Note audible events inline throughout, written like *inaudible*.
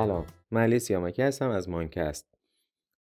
سلام من علی سیامکی هستم از مانکست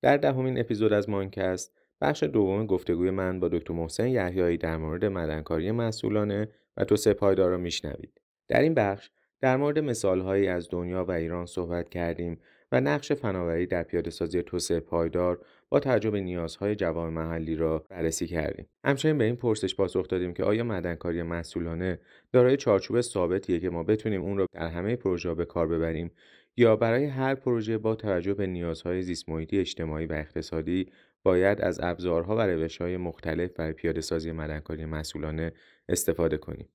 در دهمین اپیزود از مانکست بخش دوم گفتگوی من با دکتر محسن یحیایی در مورد مدنکاری مسئولانه و توسعه پایدار را میشنوید. در این بخش در مورد مثالهایی از دنیا و ایران صحبت کردیم و نقش فناوری در پیاده سازی توسعه پایدار با توجه به نیازهای جوامع محلی را بررسی کردیم. همچنین به این پرسش پاسخ دادیم که آیا مدنکاری مسئولانه دارای چارچوب ثابتیه که ما بتونیم اون را در همه پروژه به کار ببریم؟ یا برای هر پروژه با توجه به نیازهای زیستمحیطی اجتماعی و اقتصادی باید از ابزارها و روشهای مختلف برای پیاده سازی مدنکاری مسئولانه استفاده کنیم.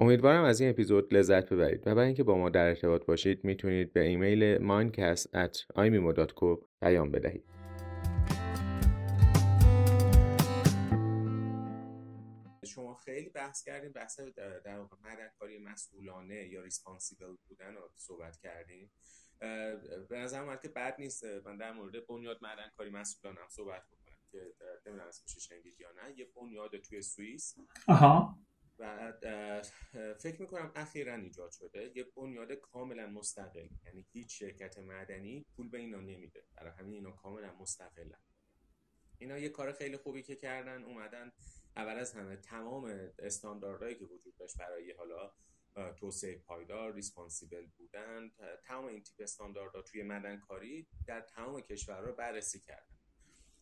امیدوارم از این اپیزود لذت ببرید و برای اینکه با ما در ارتباط باشید می‌تونید به ایمیل mindcast@imimo.co پیام بدهید. خیلی بحث کردیم بحث در واقع مدنکاری مسئولانه یا ریسپانسیبل بودن رو صحبت کردیم. به نظر اومد که بد نیست من در مورد بنیاد مدنکاری مسئولانه هم صحبت بکنم که نمی‌دونم اسمش شنیدید یا نه. یه بنیاد توی سوئیس. آها. و فکر می‌کنم اخیرا ایجاد شده. یه بنیاد کاملا مستقل. یعنی هیچ شرکت مدنی پول به اینا نمیده. برای همین اینا کاملا مستقلن. اینا یه کار خیلی خوبی که کردن اومدن اول از همه تمام استانداردهایی که وجود داشت برای حالا توسعه پایدار ریسپانسیبل بودن تمام این تیپ استانداردها توی مدنکاری در تمام کشورها بررسی کردن.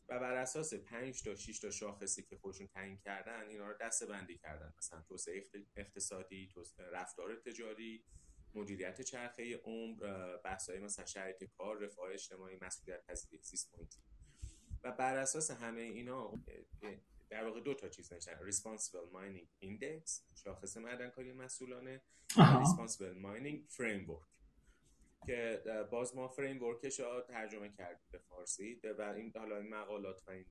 و بر اساس 5 تا 6 تا شاخصی که خودشون تعیین کردن اینا رو دسته بندی کردن. مثلا توسعه اقتصادی رفتار تجاری مدیریت چرخه عمر بحث‌های مثلا شرایط کار رفاه اجتماعی مسئولیت پذیری زیست و بر اساس همه اینا در واقع دو تا چیز نشن Responsible Mining Index شاخص معدنکاری مسئولانه Responsible Mining Framework. که باز ما فریم ورکش رو ترجمه کردیم به فارسی. و این حالا این مقالات و این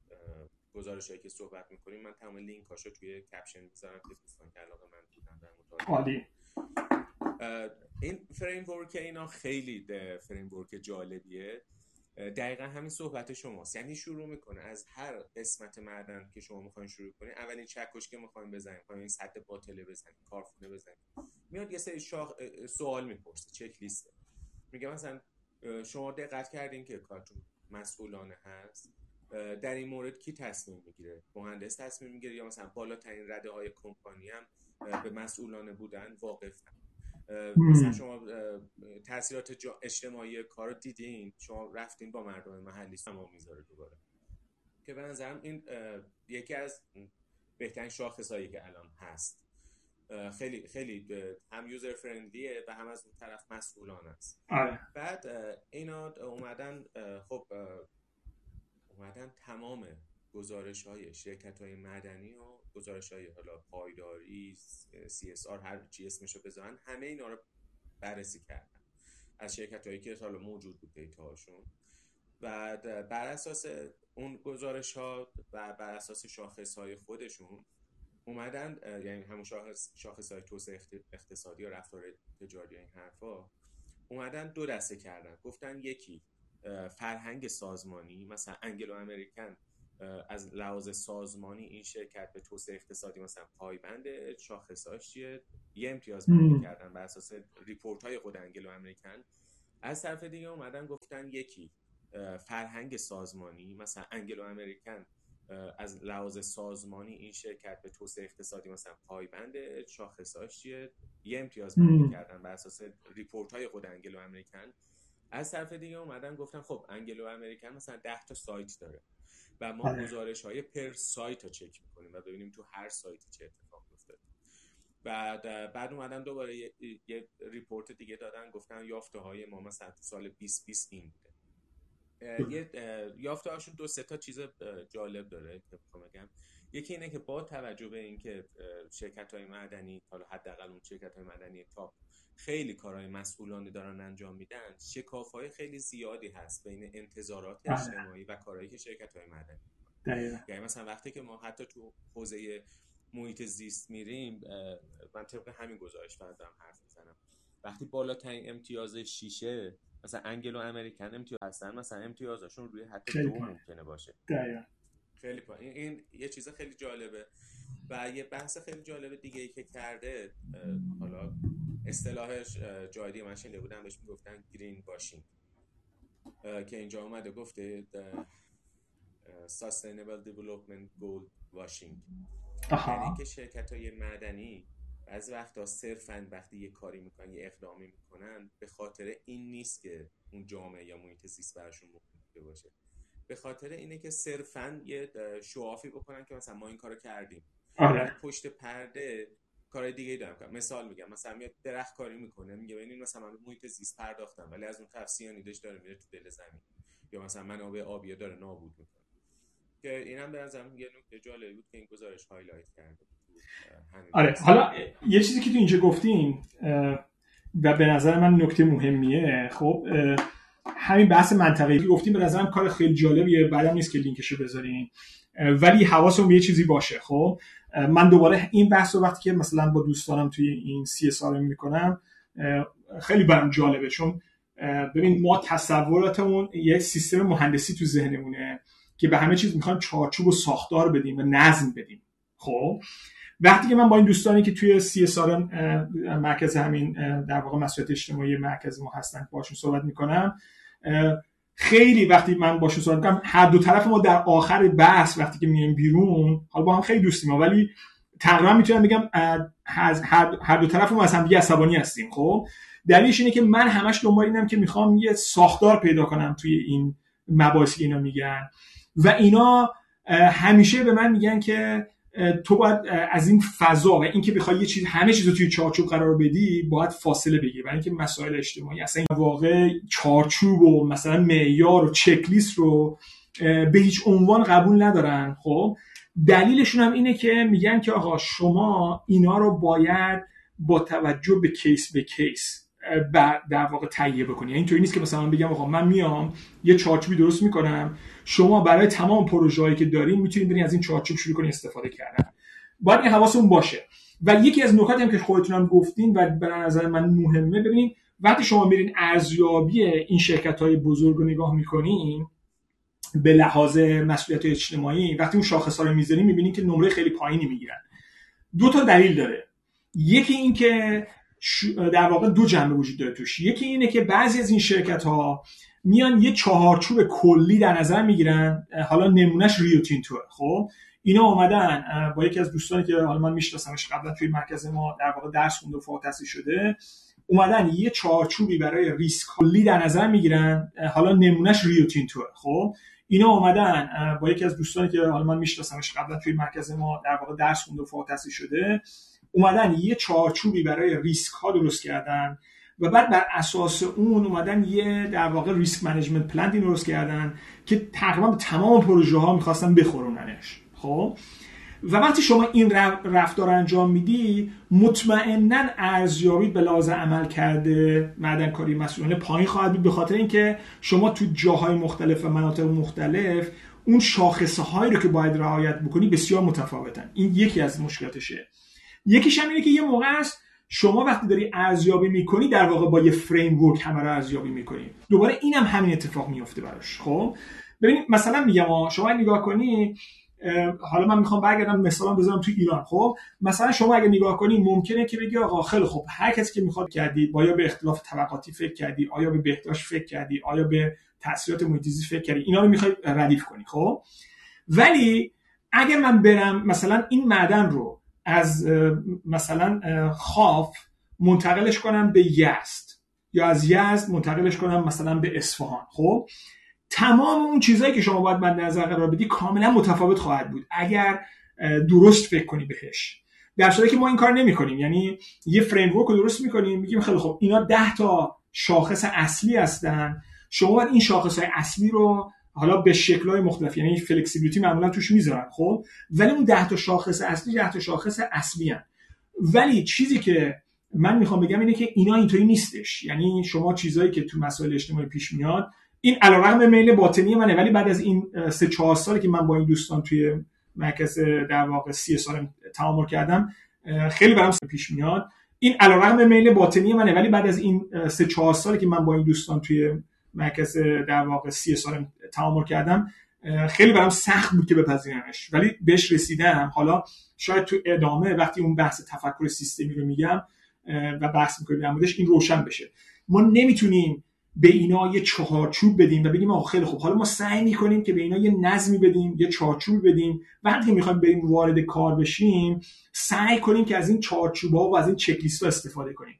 گزارش هایی که صحبت می‌کنیم من تمام لینک هاشو توی کپشن می‌ذارم که دوستان که علاقه من بودن در مطالعه. این فریم ورک اینا خیلی فریم ورک جالبیه. دقیقا همین صحبت شماست. یعنی شروع می‌کنه از هر قسمت معدن که شما می‌خواین شروع کنید اولین چکش که می‌خواین بزنید این سطح باطله بزنید کارخونه بزنید میاد یه سری شاخ... سوال می‌پرسه چک لیسته میگه مثلا شما دقت کردین که کارتون مسئولانه هست؟ در این مورد کی تصمیم می‌گیره؟ مهندس تصمیم می‌گیره یا مثلا بالاترین رده های کمپانی هم به مسئولانه بودن واقف هم. مثلا شما تاثیرات اجتماعی کار دیدین شما رفتین با مردم محلی تمام می‌ذاره دوباره. که به نظرم این یکی از بهترین شاخصهایی که الان هست. خیلی خیلی هم یوزر فرندلیه و هم از اون طرف مسئولان است. آره. بعد اینا اومدن خب اومدن تمام گزارش های شرکت های مدنی و گزارش های حالا پایداری CSR هر چی اسمشو بذارن همه اینا رو بررسی کردن از شرکت هایی که حالا موجود بود دیتا هاشون و بر اساس اون گزارش ها و بر اساس شاخص های خودشون اومدن یعنی همون شاخص, شاخص های توسعه اقتصادی و رفتار تجاری این حرفا اومدن دو دسته کردن. گفتن یکی فرهنگ سازمانی مثلا انگلو امریکن از لحاظ سازمانی این شرکت به توسعه اقتصادی مثلا پایبنده شاخصاش چیه؟ یه امتیاز بندی کردن بر اساس report های خود Anglo American. از طرف دیگه اومدن گفتن یکی فرهنگ سازمانی مثلا Anglo American از لحاظ سازمانی این شرکت به توسعه اقتصادی مثلا پایبنده شاخصاش چیه؟ یه امتیاز بندی کردن بر اساس report های خود Anglo American. از طرف دیگه اومدن گفتن خب Anglo American مثلا 10 تا سایت داره. و ما آره. گزارش های per site رو چک می‌کنیم و ببینیم تو هر سایتی چه اتفاق افتاده. بعد بعد اومدن دوباره یه, یه report دیگه دادن گفتن یافته های ما مثلا تو سال 2020 این بوده. یه یافته هاشون دو سه تا چیز جالب داره که بگم. یکی اینه که با توجه به اینکه شرکت های معدنی حالا حداقل اون شرکت های معدنی top خیلی کارهای مسئولانه دارن انجام میدن شکاف های خیلی زیادی هست بین انتظارات بله. اجتماعی و کارهایی که شرکت های مدنی یعنی مثلا وقتی که ما حتی تو حوزه محیط زیست میریم من طبق همین گزارش دارم حرف می‌زنم. وقتی بالاترین امتیاز شیشه مثلا انگلو امریکن امتیاز هستن مثلا امتیازشون روی حتی دو ممکنه باشه. خیلی پا. این, یه چیز خیلی جالبه. و یه بحث خیلی جالب دیگه ای که کرده حالا اصطلاحش جای دیگه من شنیده بودم بهش می‌گفتن گرین باشینگ. که اینجا اومده گفته Sustainable Development Goal Washing. یعنی که شرکت های مدنی بعضی وقتا صرفا وقتی یه کاری می‌کنن یه اقدامی می‌کنن به خاطر این نیست که اون جامعه یا محیط زیست براشون مهم باشه. به خاطر اینه که صرفا یه شوافی بکنن که مثلا ما این کارو کردیم. آره. پشت پرده کار دیگه ای دارم مثال میگم مثلا میاد درخت کاری می‌کنه میگه ببینید مثلا من محیط زیست پرداختم ولی از اون طرف سیانیدش داره میره تو دل زمین. یا مثلا منابع آبی داره نابود می‌کنه. که اینم به نظرم یه نکته جالبی بود که این گزارش هایلایت کرده آره. حالا یه چیزی که تو اینجا گفتین و به نظر من نکته مهمیه خب همین بحث منطقه‌ای. گفتیم به نظرم کار خیلی جالبیه. بعدم نیست که لینکشو بذارین. ولی حواسمون به یه چیزی باشه خب؟ من دوباره این بحث رو وقتی که مثلا با دوستانم توی این سی اس می‌کنم خیلی برام جالبه. چون ببین ما تصوراتمون یه سیستم مهندسی تو ذهنمونه که به همه چیز می‌خوایم چارچوب و ساختار بدیم و نظم بدیم خب؟ وقتی که من با این دوستانی که توی سی سال مرکز همین در واقع مسئولیت اجتماعی مرکز ما هستن باشون صحبت می‌کنم خیلی وقتی من باشون صحبت می‌کنم هر دو طرف ما در آخر بحث وقتی که میایم بیرون حالا با هم خیلی دوستیم ولی تقریبا می‌تونم بگم هر دو طرف ما از هم دیگه عصبانی هستیم خب؟ دلیلش اینه که من همش دنبال اینم که می‌خوام یه ساختار پیدا کنم توی این مباحثی اینا میگن. و اینا همیشه به من میگن که تو باید از این فضا و اینکه بخوای یه چیز همه چیز رو توی چارچوب قرار بدی باید فاصله بگیری. برای اینکه مسائل اجتماعی اصلا این واقع چارچوب و مثلا معیار و چکلیست رو به هیچ عنوان قبول ندارن. خب؟ دلیلشون هم اینه که میگن که آقا شما اینا رو باید با توجه به کیس به کیس در واقع تهیه بکنی. یعنی اینطوری نیست که مثلا بگم آقا من میام یه چارچوبی درست می‌کنم شما برای تمام پروژه‌ای که دارین می‌تونید برین از این چارچوب شروع کنید استفاده کردن. باید این حواستون باشه. و یکی از نکاتی هم که خودتون هم گفتین و به نظر من مهمه ببینید وقتی شما میرین ارزیابی این شرکت های بزرگ رو نگاه می‌کنین به لحاظ مسئولیت اجتماعی وقتی اون شاخص ها رو می‌ذارین می‌بینین که نمره خیلی پایینی می‌گیرن. دو تا دلیل داره. یکی این که در واقع دو جنبه وجود داره توش. یکی اینه که بعضی از این شرکت ها میان یه چهارچوب کلی در نظر می‌گیرن. حالا نمونهش ریو تینتو خب؟ اینا اومدن با یکی از دوستانی که حالا من میشناسمش قبلا توی مرکز ما در واقع درس خونده و فوق شده اومدن یه چهارچوبی برای ریسک کلی در نظر می‌گیرن. حالا نمونهش ریو تینتو خب؟ اینا اومدن با یکی از دوستانی که حالا من میشناسمش قبلا توی مرکز ما در واقع درس خونده و فوق شده اومدن یه چارچوبی برای ریسک ها درست کردن. و بعد بر اساس اون اومدن یه در واقع ریسک منیجمنت پلان درست کردن که تقریبا تمام پروژه ها می‌خواستن بخوروننش. خب؟ و وقتی شما این رفتار انجام میدی مطمئنا ارزیابی به لحاظ عمل کرده معدن کاری مسئولانه پایین خواهد بود به خاطر اینکه شما تو جاهای مختلف و مناطق مختلف اون شاخصه هایی رو که باید رعایت بکنی بسیار متفاوتن. این یکی از مشکلاتشه. یکیش هم اینه که یه موقع است شما وقتی داری ارزیابی می‌کنی در واقع با یه فریم ورک همه رو ارزیابی می‌کنی. دوباره اینم هم همین اتفاق میفته براش. خب؟ ببینید مثلا میگم شما نگاه کنی حالا من می‌خوام برگردم مثلا بذارم تو ایران. خب؟ مثلا شما اگه نگاه کنی ممکنه که بگی آقا خیلی خب هر کسی که می‌خواد کردی آیا به اختلاف طبقاتی فکر کردی آیا به بهداشت فکر کردی آیا به تاثیرات محیط فکر کردی اینا رو می‌خوای ردیف کنی. خب؟ ولی اگر من برم مثلا این معدن رو از مثلا خاف منتقلش کنم به یزد یا از یزد منتقلش کنم مثلا به اصفهان. خب؟ تمام اون چیزهایی که شما باید من نظر قرار بدی کاملا متفاوت خواهد بود. اگر درست فکر کنی بهش. در صورتی که ما این کار نمی کنیم یعنی یه فریم رو درست می‌کنیم میگیم خیلی خب اینا ده تا شاخص اصلی هستن. شما باید این شاخص های اصلی رو حالا به های مختلف یعنی فلکسیبیلیتی معمولا توش می‌ذارن خب؟ ولی اون 10 تا شاخص اصلی 10 تا شاخص اصلی هن. ولی چیزی که من می‌خوام بگم اینه که اینا اینطوری نیستش. یعنی شما چیزایی که تو مسائل اجتماعی پیش میاد این علیرغم میل باطنی منه. ولی بعد از این سه چهار سالی که من با این دوستان توی مرکز در واقع سی سال تعامل کردم خیلی برام پیش میاد. این علیرغم میل باطنی منه. ولی بعد از این سه چهار سالی که من با این دوستان توی مرکز در واقع سی سال تعامل کردم. خیلی برام سخت بود که بپذیرمش. ولی بهش رسیدم. حالا شاید تو ادامه وقتی اون بحث تفکر سیستمی رو میگم و بحث می‌کنیم در موردش این روشن بشه. ما نمی‌تونیم به اینا یه چهارچوب بدیم و بگیم آقا خیلی خوب. حالا ما سعی می‌کنیم که به اینا یه نظمی بدیم یه چهارچوب بدیم. وقتی می‌خوایم بریم وارد کار بشیم سعی کنیم که از این چهارچوبها و از این چک استفاده کنیم.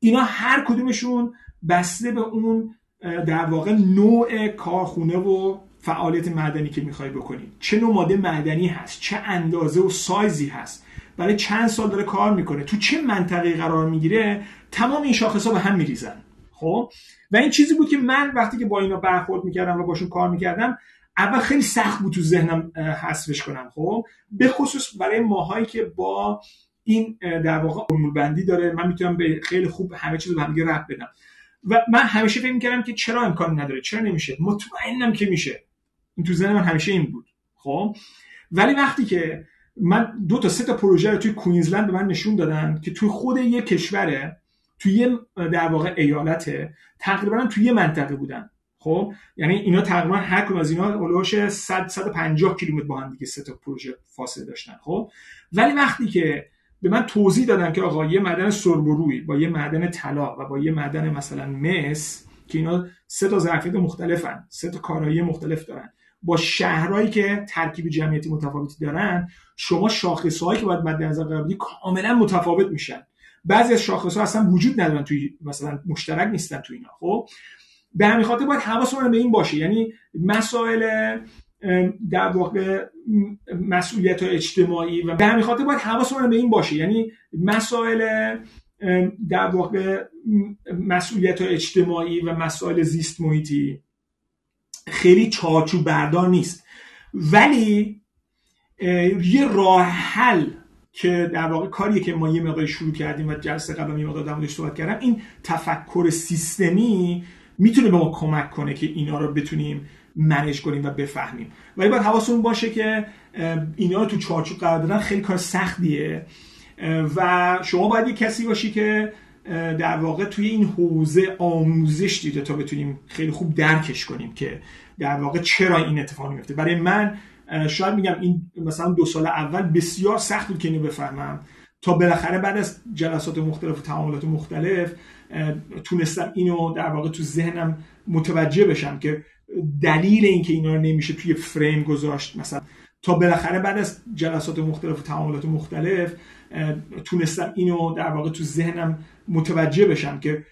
اینا هر کدومشون بسته به اون در واقع نوع کارخونه و فعالیت معدنی که می‌خوای بکنی. چه نوع ماده معدنی هست چه اندازه و سایزی هست. برای چند سال داره کار می‌کنه. تو چه منطقه قرار می‌گیره تمام این شاخص ها به هم میریزن. خب؟ و این چیزی بود که من وقتی که با اینا برخورد می‌کردم و باشون کار می‌کردم اول خیلی سخت بود تو ذهنم حذفش کنم. خب؟ به خصوص برای ماهایی که با این در واقع امور بندی داره من می‌تونم به خیلی خوب همه چیز رو به هم بدم. و من همیشه فکر می‌کردم که چرا امکان نداره چرا نمیشه؟ مطمئنم که میشه. این تو ذهن من همیشه این بود. خب؟ ولی وقتی که من دو تا سه تا پروژه رو توی کوینزلند به من نشون دادن که توی خود یه کشوره توی یه در واقع ایالته تقریبا توی یه منطقه بودن. خب؟ یعنی اینا تقریبا هر کدوم از اینا اولوش 100 150 کیلومتر با هم دیگه سه تا پروژه فاصله داشتن. خب؟ ولی وقتی که به من توضیح دادن که آقا یه معدن سربروی با یه معدن طلا و با یه معدن مثلا مس که اینا سه تا ظرفیت مختلفن سه تا کارایی مختلف دارن. با شهرهایی که ترکیب جمعیتی متفاوتی دارن شما شاخصهایی که باید مد نظر قرار بدی کاملا متفاوت میشن. بعضی از شاخص ها اصلا وجود ندارن توی مثلا مشترک نیستن تو اینا خب؟ به همین خاطر باید حواسمون به این باشه. یعنی مسائل در واقع مسئولیت اجتماعی و به همین خاطر باید حواسمون به این باشه. یعنی مسائل در واقع مسئولیت اجتماعی و مسائل زیست محیطی خیلی چارچوب بردار نیست. ولی یه راه حل که در واقع کاریه که ما یه مقدار شروع کردیم و جلسه قبل یه مقدار در صحبت کردم این تفکر سیستمی می‌تونه به ما کمک کنه که اینا رو بتونیم منیج کنیم و بفهمیم. ولی باید حواسمون باشه که اینا رو تو چارچوب قرار دادن خیلی کار سختیه. و شما باید یه کسی باشی که در واقع توی این حوزه آموزش دیده تا بتونیم خیلی خوب درکش کنیم که در واقع چرا این اتفاق میفته. برای من شاید میگم این مثلا دو سال اول بسیار سخت بود که اینو بفهمم. تا بالاخره بعد از جلسات مختلف و تعاملات مختلف تونستم اینو در واقع تو ذهنم متوجه بشم که دلیل اینکه اینا رو نمیشه توی فریم گذاشت. مثلا تا بالاخره بعد از جلسات مختلف و تعاملات مختلف تونستم اینو در واقع تو ذهنم متوجه بشم که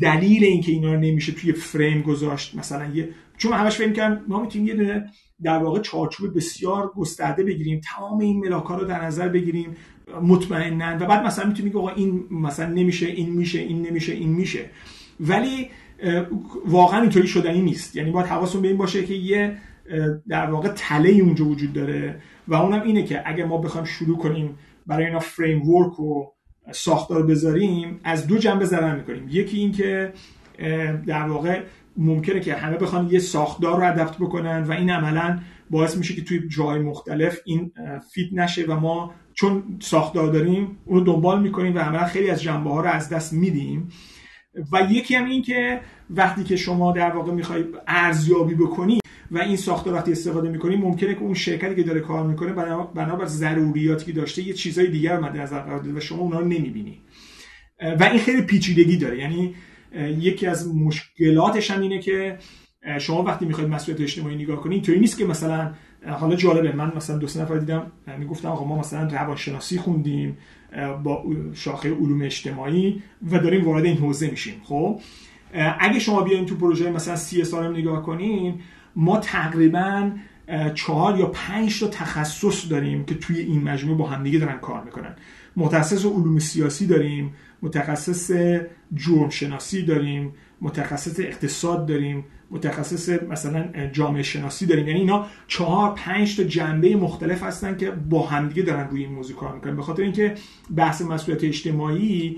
دلیل اینکه اینا رو نمیشه توی فریم گذاشت. مثلا یه چون همش فکر کنم ما می‌تونیم یه دونه در واقع چارچوب بسیار گسترده بگیریم تمام این ملاکا رو در نظر بگیریم مطمئنا و بعد مثلا می‌تونیم آقا این مثلا نمیشه این میشه این نمیشه این میشه. ولی واقعا اینطوری شدنی نیست. یعنی باید حواسون به این باشه که یه در واقع تله اونجا وجود داره و اونم اینه که اگه ما بخوایم شروع کنیم برای اینا فریم ورک و ساختار بذاریم از دو جنبه ضرر می‌کنیم. یکی این که در واقع ممکنه که همه بخوان یه ساختار رو ادپت بکنن و این عملا باعث میشه که توی جای مختلف این فیت نشه و ما چون ساختار داریم اون رو دنبال می‌کنیم و عملا خیلی از جنبه ها رو از دست میدیم. و یکی هم این که وقتی که شما در واقع می‌خوای ارزیابی بکنی و این ساختار وقتی استفاده می‌کنی ممکنه که اون شرکتی که داره کار می‌کنه بنابر ضروریاتی که داشته یه چیزای دیگر مد نظر قرار و شما اونا رو نمی‌بینی. و این خیلی پیچیدگی داره. یعنی یکی از مشکلاتش هم اینه که شما وقتی می‌خواید مسئولیت اجتماعی نگاه کنید اینطوری نیست که مثلا حالا جالبه من مثلا دو سه نفر دیدم می‌گفتم آقا ما مثلا روانشناسی خوندیم با شاخه علوم اجتماعی و داریم وارد این حوزه میشیم خب؟ اگه شما بیاین تو پروژه مثلا سی اس نگاه کنین ما تقریبا چهار یا پنج تا تخصص داریم که توی این مجموعه با همدیگه دارن کار می‌کنن. متخصص علوم سیاسی داریم متخصص جرم شناسی داریم متخصص اقتصاد داریم متخصص مثلا جامعه شناسی داریم. یعنی اینا چهار پنج تا جنبه مختلف هستن که با همدیگه دارن روی این موضوع کار می‌کنن. به خاطر اینکه بحث مسئولیت اجتماعی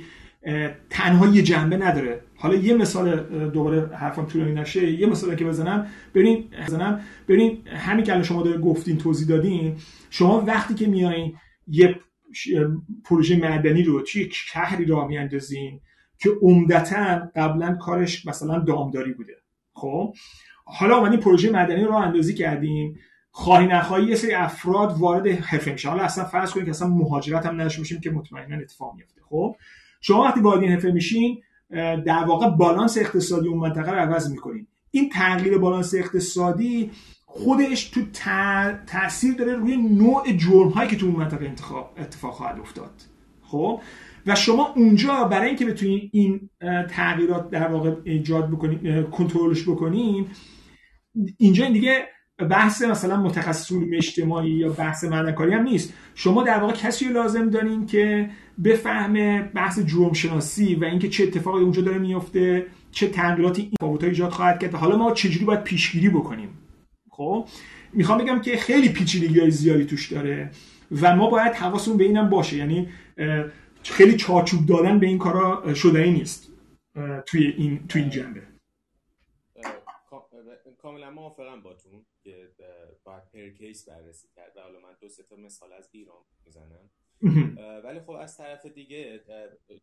تنها یه جنبه نداره. حالا یه مثال دوباره حرفم طولانی نشه. یه مثال که بزنم. ببینید بزنم. ببینید همین که شما داره گفتین توضیح دادین شما وقتی که میایین یه پروژه معدنی رو توی شهری راه میاندازین که عمدتا قبلا کارش مثلا دامداری بوده. خب؟ حالا اومدیم پروژه مدنی رو اندازی کردیم. خواهی نخواهی یه سری افراد وارد حرفه میشه حالا اصلا فرض کنید که اصلا مهاجرت هم نداشته باشیم که مطمئنا اتفاق میفته خب؟ شما وقتی وارد این حرفه میشین در واقع بالانس اقتصادی اون منطقه رو عوض می‌کنین. این تغییر بالانس اقتصادی خودش تو تاثیر داره روی نوع جرم هایی که تو اون منطقه اتفاق خواهد افتاد. خب؟ و شما اونجا برای اینکه بتونید این تغییرات در واقع ایجاد بکنین کنترلش بکنین اینجا این دیگه بحث مثلا متخصص علوم اجتماعی یا بحث معنکاری هم نیست. شما در واقع کسی رو لازم دارین که بفهمه بحث جرم شناسی و اینکه چه اتفاقی اونجا داره میفته چه تغییراتی این فاوت‌ها ایجاد خواهد کرد حالا ما چجوری باید پیشگیری بکنیم. خب می‌خوام بگم که خیلی پیچیدگی های زیادی توش داره و ما باید حواسمون به اینم باشه. یعنی خیلی چارچوب دادن به این کارا شده نیست توی این توی این جنبه. کاملا موافقم باتون که باید پر کیس بررسی کرد. و حالا من دو سه تا مثال از ایران می‌زنم. ولی خب از طرف دیگه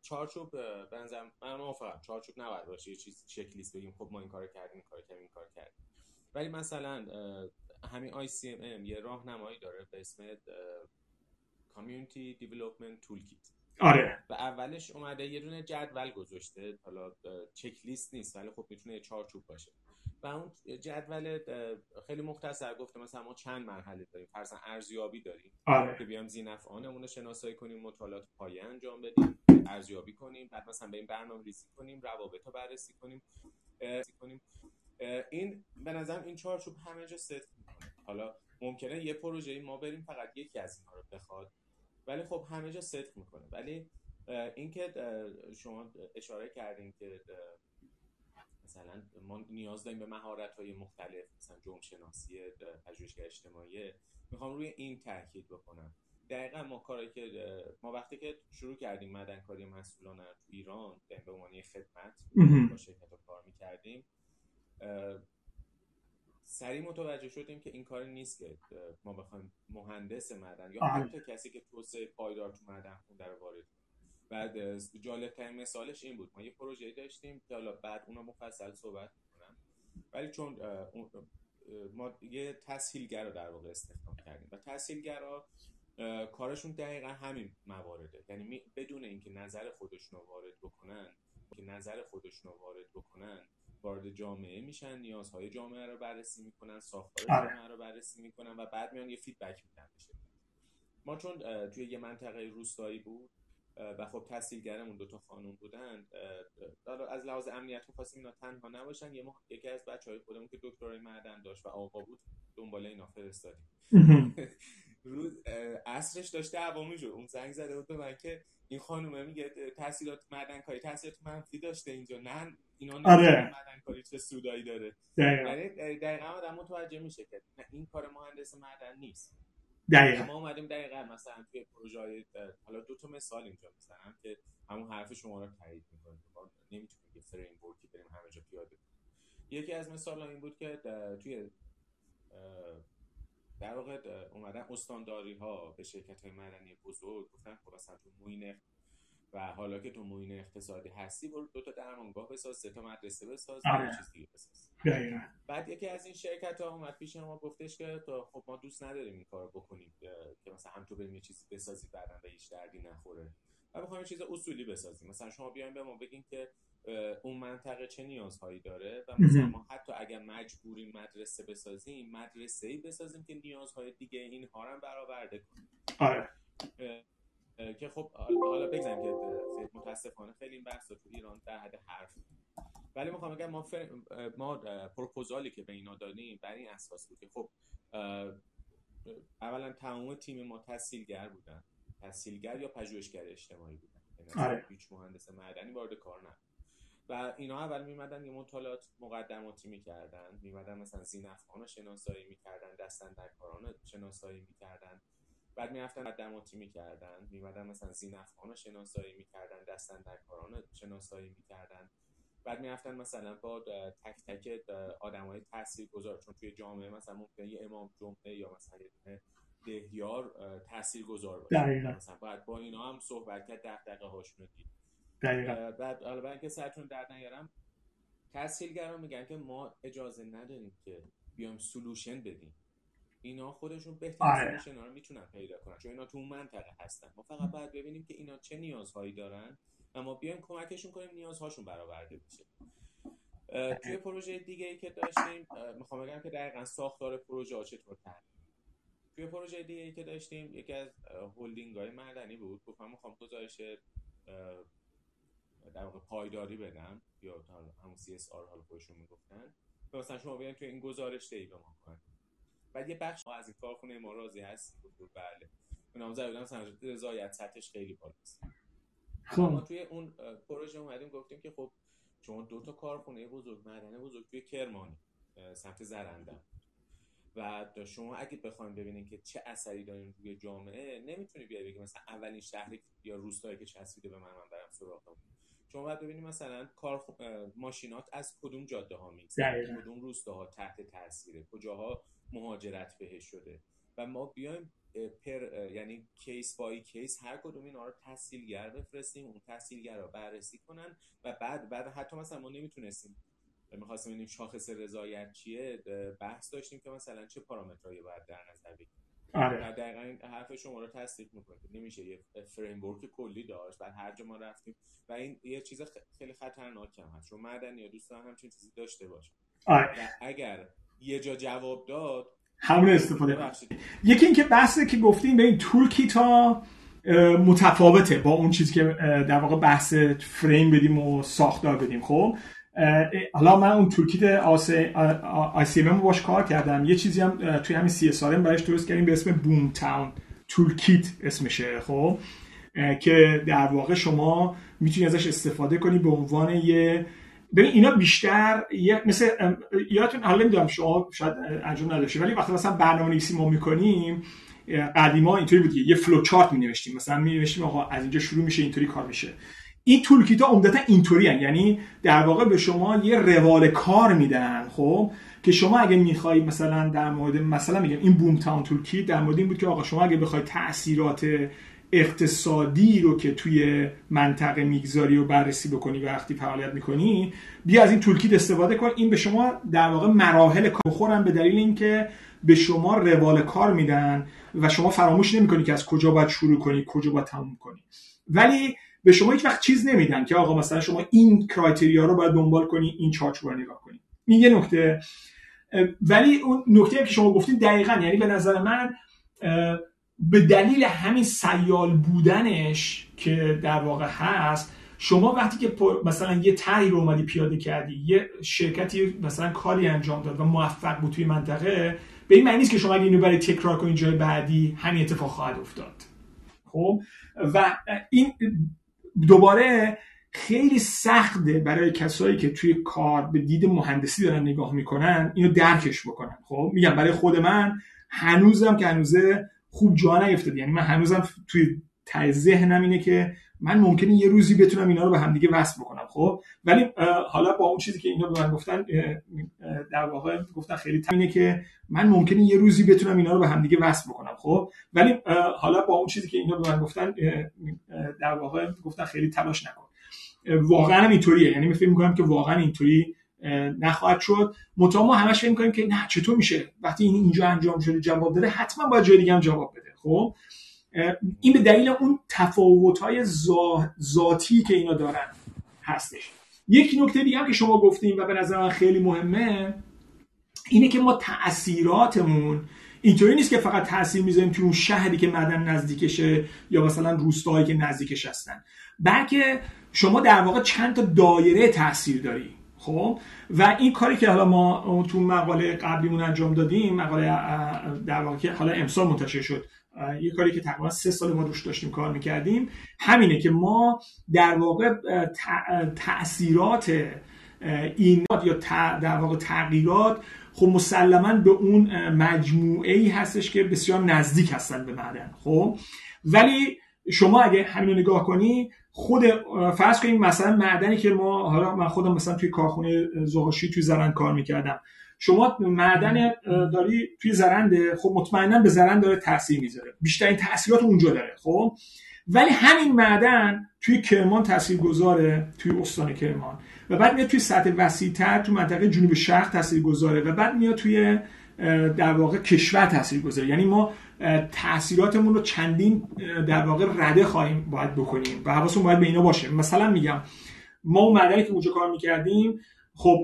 چارچوب بنظرم من موافقم. چارچوب نباید باشه یه چیز چک لیست بگیم. خب ما این کار کردیم این کار کردیم این کار کردیم. ولی مثلا همین ICMM یه راهنمایی داره به اسم Community Development Toolkit. آره. و اولش اومده یه دونه جدول گذاشته. حالا چک لیست نیست ولی خب می‌تونه چارچوب باشه. و اون جدول خیلی مختصر گفته مثلا ما چند مرحله داریم. فرضاً ارزیابی داریم. آره. که بیام زینفعانمون رو شناسایی کنیم مطالعات پایه انجام بدیم ارزیابی کنیم بعد مثلا به این برنامه ریزی کنیم روابط رو بررسی کنیم کنیم. این به نظرم این چارچوب همه جا ست حالا ممکنه یه پروژه ما بریم فقط یکی از اینها رو بخواد. ولی خب همه جا ست می‌کنه. ولی اینکه شما اشاره کردین که مثلا ما نیاز داریم به مهارت های مختلف مثلا جمع شناسی پژوهشگر اجتماعی می‌خوام روی این تاکید بکنم. دقیقا ما کاری که ما وقتی که شروع کردیم مدنکاری مسئولانه تو ایران به عنوان خدمت با شرکت کار می‌کردیم سریع متوجه شدیم که این کاری نیست که ما بخوایم مهندس معدن یا حتی کسی که توسعه پایدار تو معدن خونده رو وارد بعد جالب ترین مثالش این بود. ما یه پروژه داشتیم که حالا بعد اونا مفصل صحبت کنم ولی چون ما یه تسهیلگر رو در واقع استخدام کردیم و تسهیلگرا کارشون دقیقا همین موارده یعنی بدون اینکه نظر خودشون رو وارد بکنن که نظر خودشون رو وارد بکنن وارد جامعه میشن نیازهای جامعه رو بررسی می‌کنن ساختار آره. جامعه رو بررسی می‌کنن و بعد میان یه فیدبک میدن بشه ما چون توی یه منطقه روستایی بود و خب تحصیلگرمون دو تا خانم بودن از لحاظ امنیت خواستیم اینا تنها نباشن یه ما یکی از بچه های خودمون که دکترای معدن داشت و آقا بود دنبال اینا فرستادیم. *laughs* روز عصرش داشته عوامی شد. اون زنگ زده بود به من که این خانومه میگه تحصیلات معدن کاری تحصیلات منفی داشته اینجا. نه اینا آره. معدن کاری چه سودایی داره. یعنی دقیقا آدم متوجه میشه که این کار مهندس معدن نیست. دقیقا. ما اومدیم دقیقا مثلا توی پروژه حالا دو تا مثال اینجا مثلا که همون حرف شما رو تایید می‌کنه نمی‌تونیم یه فریم ورکی بریم همه جا پیاده یکی از مثال این بود که توی در واقع اومدن استانداری ها به شرکت های مدنی بزرگ گفتن خب اصلا تو موین و حالا که تو موین اقتصادی هستی برو دو تا درمانگاه بساز سه تا مدرسه بساز آره. چیز دیگه بساز. بعد یکی از این شرکت ها اومد پیش ما گفتش که تو خب ما دوست نداریم این کار بکنیم که مثلا هم تو بریم یه چیزی بسازی بعدا به هیچ دردی نخوره. و بخوایم چیز اصولی بسازیم. مثلا شما بیاین به ما بگین که اون منطقه چه نیازهایی داره و مثلا ما حتی اگر مجبوریم مدرسه بسازیم مدرسه ای بسازیم که نیازهای دیگه اینها رو برآورده کنیم. آره. که خب حالا بگذاریم که متاسفانه خیلی این بحث تو ایران در حد حرف ولی می‌خوام بگم ما فر... ما پروپوزالی که به اینا دادیم بر این اساس بود که خب اولا تمام تیم ما تحصیلگر بودن. تحصیلگر یا پژوهشگر اجتماعی بودن. یعنی آره. هیچ مهندس معدنی وارد کار نبود. و اینا اول میمدن یه مطالعات مقدماتی می‌کردن. میمدن مثلا زینفعان شناسایی می‌کردن دستن در کاران شناسایی می‌کردن. بعد می‌رفتن مقدماتی می‌کردن میمدن مثلا زینفعان شناسایی می‌کردن دستن در کاران شناسایی می‌کردن. بعد می‌رفتن مثلا با تک تک آدم های تاثیر گذار چون توی جامعه مثلا ممکنه یه امام جمعه یا مثلا یه دهیار تاثیر گذار باشه. مثلا باید با اینا هم صحبت کرد دقیقه هاشون دید. دقیقا. بعد حالا اینکه سرتون درد نیارم تسهیلگران میگن که ما اجازه نداریم که بیام سلوشن بدیم. اینا خودشون بهتر آره. سلوشن رو می‌تونن پیدا کنن. چون اینا تو اون منطقه هستن. ما فقط باید ببینیم که اینا چه نیازهایی دارن و ما بیایم کمکشون کنیم نیازهاشون برآورده بشه. توی پروژه دیگه ای که داشتیم می‌خوام بگم که دقیقا ساختار پروژه ها چطور توی پروژه دیگه ای که داشتیم یکی از هلدینگ های معدنی بود. گفتم می‌خوام گزارش در واقع پایداری بدم. یا همون CSR حالا خودشون می‌گفتن. مثلا شما بیاین توی این گزارش دی به ما کنید بعد یه بخش از این کارخونه ما راضی هست. بله. اونم زدم مثلا رضایت سطحش خیلی بالاست خب. ما توی اون پروژه اومدیم گفتیم که خب شما دو تا کارخونه بزرگ معدن بزرگ توی کرمان سمت زرندم. و شما اگه بخواید ببینید که چه اثری دارین روی جامعه نمی‌تونی بیای بگی مثلا اولین شهری یا روستایی که چسبیده به من من برم سراغ شما باید ببینید مثلا کار ماشینات از کدوم جاده ها میگذره کدوم روستاها تحت تاثیره؟ کجاها مهاجرت بهش شده. و ما بیایم پر یعنی کیس بای کیس هر کدوم اینا رو تحصیلگر بفرستیم اون تحصیلگر رو بررسی کنن و بعد بعد حتی مثلا ما نمی‌تونستیم می‌خواستیم ببینیم شاخص رضایت چیه بحث داشتیم که مثلا چه پارامترهایی باید در نظر بگیریم. آره. دقیقا این حرف شما رو تصدیق می‌کنه نمیشه یه فریم کلی داشت بعد هر جا ما رفتیم. و این یه چیز خیلی خطرناک هم هست. چون مدنی دوستان همچین چیزی داشته باشه آره. اگر یه جا جواب داد. همون استفاده یکی اینکه بحثه که گفتیم به این تول کیتا متفاوته با اون چیزی که در واقع بحث فریم بدیم و ساختار بدیم. خب حالا من اون تولکیت سی ام باش کار کردم یه چیزی هم توی همین سی اس برایش درست کردیم به اسم بوم تاون تولکیت اسمشه. خب که در واقع شما می‌تونی ازش استفاده کنی به عنوان یه ببین اینا بیشتر مثل یادتون حالا نمی‌دونم شما شاید انجام نداشته ولی وقتی مثلا برنامه‌نویسی ما می‌کنیم قدیما اینطوری بود یه فلو چارت می نوشتیم مثلا می نوشتیم آقا از اینجا شروع میشه اینطوری کار میشه این تولکیت ها عمدتا اینطوری. یعنی در واقع به شما یه روال کار میدن خب که شما اگه می‌خوای مثلا در مورد مثلا میگم این بوم تاون تولکیت در مورد این بود که آقا شما اگه بخوای تاثیرات اقتصادی رو که توی منطقه می‌گذاری و بررسی بکنی وقتی فعالیت می‌کنی بیا از این تولکیت استفاده کن. این به شما در واقع مراحل کار به دلیل اینکه به شما روال کار میدن و شما فراموش نمی‌کنی که از کجا باید شروع کنی کجا باید تموم کنی. ولی به شما هیچ وقت چیز نمیدن که آقا مثلا شما این کرایتریا رو باید دنبال کنی این چارچ رو نگاه کنی. این یه نکته. ولی اون نکته که شما گفتین دقیقا یعنی به نظر من به دلیل همین سیال بودنش که در واقع هست شما وقتی که مثلا یه طرحی رو اومدی پیاده کردی یه شرکتی مثلا کاری انجام داد و موفق بود توی منطقه به این معنی نیست که شما اگه اینو برای تکرار کنید جای بعدی همین اتفاق خواهد افتاد. خب؟ و این دوباره خیلی سخته برای کسایی که توی کار به دید مهندسی دارن نگاه می‌کنن اینو درکش بکنن. خب؟ میگم برای خود من هنوزم که هنوزه خوب جا نیفتاد یعنی من هنوزم توی ته ذهنم اینه که من ممکنه یه روزی بتونم اینا رو به همدیگه وصل بکنم خب؟ ولی حالا با اون چیزی که اینا به من گفتن در واقع گفتن خیلی اینه که من ممکنه یه روزی بتونم اینا رو به همدیگه وصل بکنم خب؟ ولی حالا با اون چیزی که اینا به من گفتن در واقع گفتن خیلی تلاش نکن. واقعا اینطوریه. یعنی فکر می‌کنم که واقعا اینطوری نخواهد شد. مطمئن ما همش فکر می‌کنیم که نه چطور میشه؟ وقتی این اینجا انجام شده جواب داده حتما باید جای دیگه هم جواب بده. خب؟ این به دلیل اون تفاوت های ذاتی که اینا دارن هستش. یک نکته دیگه هم که شما گفتیم و به نظر من خیلی مهمه اینه که ما تاثیراتمون اینطوری نیست که فقط تاثیر می‌ذاریم توی اون شهری که مدن نزدیکشه یا مثلا روستاهایی که نزدیکش هستن. بلکه شما در واقع چند تا دایره تاثیر داری خب؟ و این کاری که حالا ما تو مقاله قبلیمون انجام دادیم مقاله در واقع حالا امسال منتشر شد یه کاری که تقریبا سه سال ما روش داشتیم کار می‌کردیم همینه که ما در واقع تاثیرات این یا در واقع تغییرات خب مسلما به اون مجموعه ای هستش که بسیار نزدیک هستن به معدن خب؟ ولی شما اگه همین رو نگاه کنی خود فرض کنیم مثلا معدنی که ما حالا من خودم مثلا توی کارخونه زغاشی توی زرند کار می‌کردم. شما معدن داری توی زرنده خب مطمئنا به زرند داره تاثیر می‌ذاره. بیشترین تاثیرات اونجا داره خب؟ ولی همین معدن توی کرمان تاثیر گذاره توی استان کرمان. و بعد میاد توی سطح وسیعتر تو منطقه جنوب شرق تاثیر گذاره و بعد میاد توی در واقع کشور تاثیر گذاره یعنی ما تاثیراتمون رو چندین در واقع رده خواهیم باید بکنیم و حواسمون باید به اینا باشه. مثلا میگم ما اون مدنی که اونجا کار می‌کردیم خب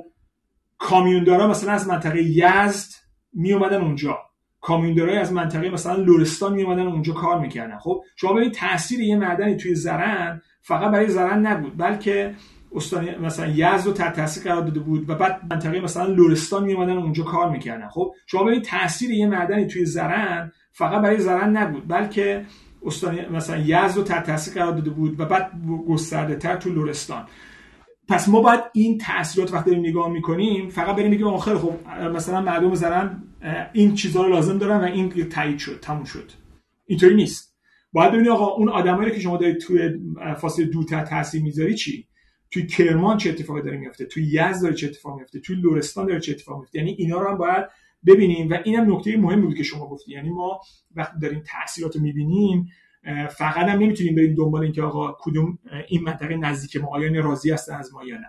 کامیوندارا مثلا از منطقه یزد می اومدن اونجا. کامیوندارای از منطقه مثلا لورستان می اومدن اونجا کار می‌کردن. خب شما ببینید تاثیر یه معدنی توی زرن فقط برای زرن نبود بلکه استان مثلا یزد رو تحت تاثیر قرار داده بود و بعد منطقه مثلا لورستان می اومدن اونجا کار می‌کردن. خب شما ببینید تاثیر یه معدنی توی زرن فقط برای زرن نبود بلکه استان مثلا یزد رو تحت تاثیر قرار داده بود و بعد گسترده تر تو لورستان. پس ما باید این تاثیرات وقتی داریم نگاه می‌کنیم فقط بریم بگیم آخر خب مثلا مردم زرن این چیزها رو لازم دارن و این تایید شد تموم شد. اینطوری نیست. باید ببینید آقا اون آدمایی که شما دارید توی فاصله دورتر تاثیر می‌ذاری چی؟ توی کرمان چه اتفاقی داره میفته توی یزد داره چه اتفاقی میفته توی لورستان داره چه اتفاقی میفته یعنی اینا رو هم باید ببینیم و اینم نکته مهمی بود که شما گفتی. یعنی ما وقتی داریم تاثیرات رو می‌بینیم فقط هم نمی‌تونیم بریم دنبال اینکه آقا کدوم این منطقه نزدیک ما آیا راضی هستن از ما یا نه.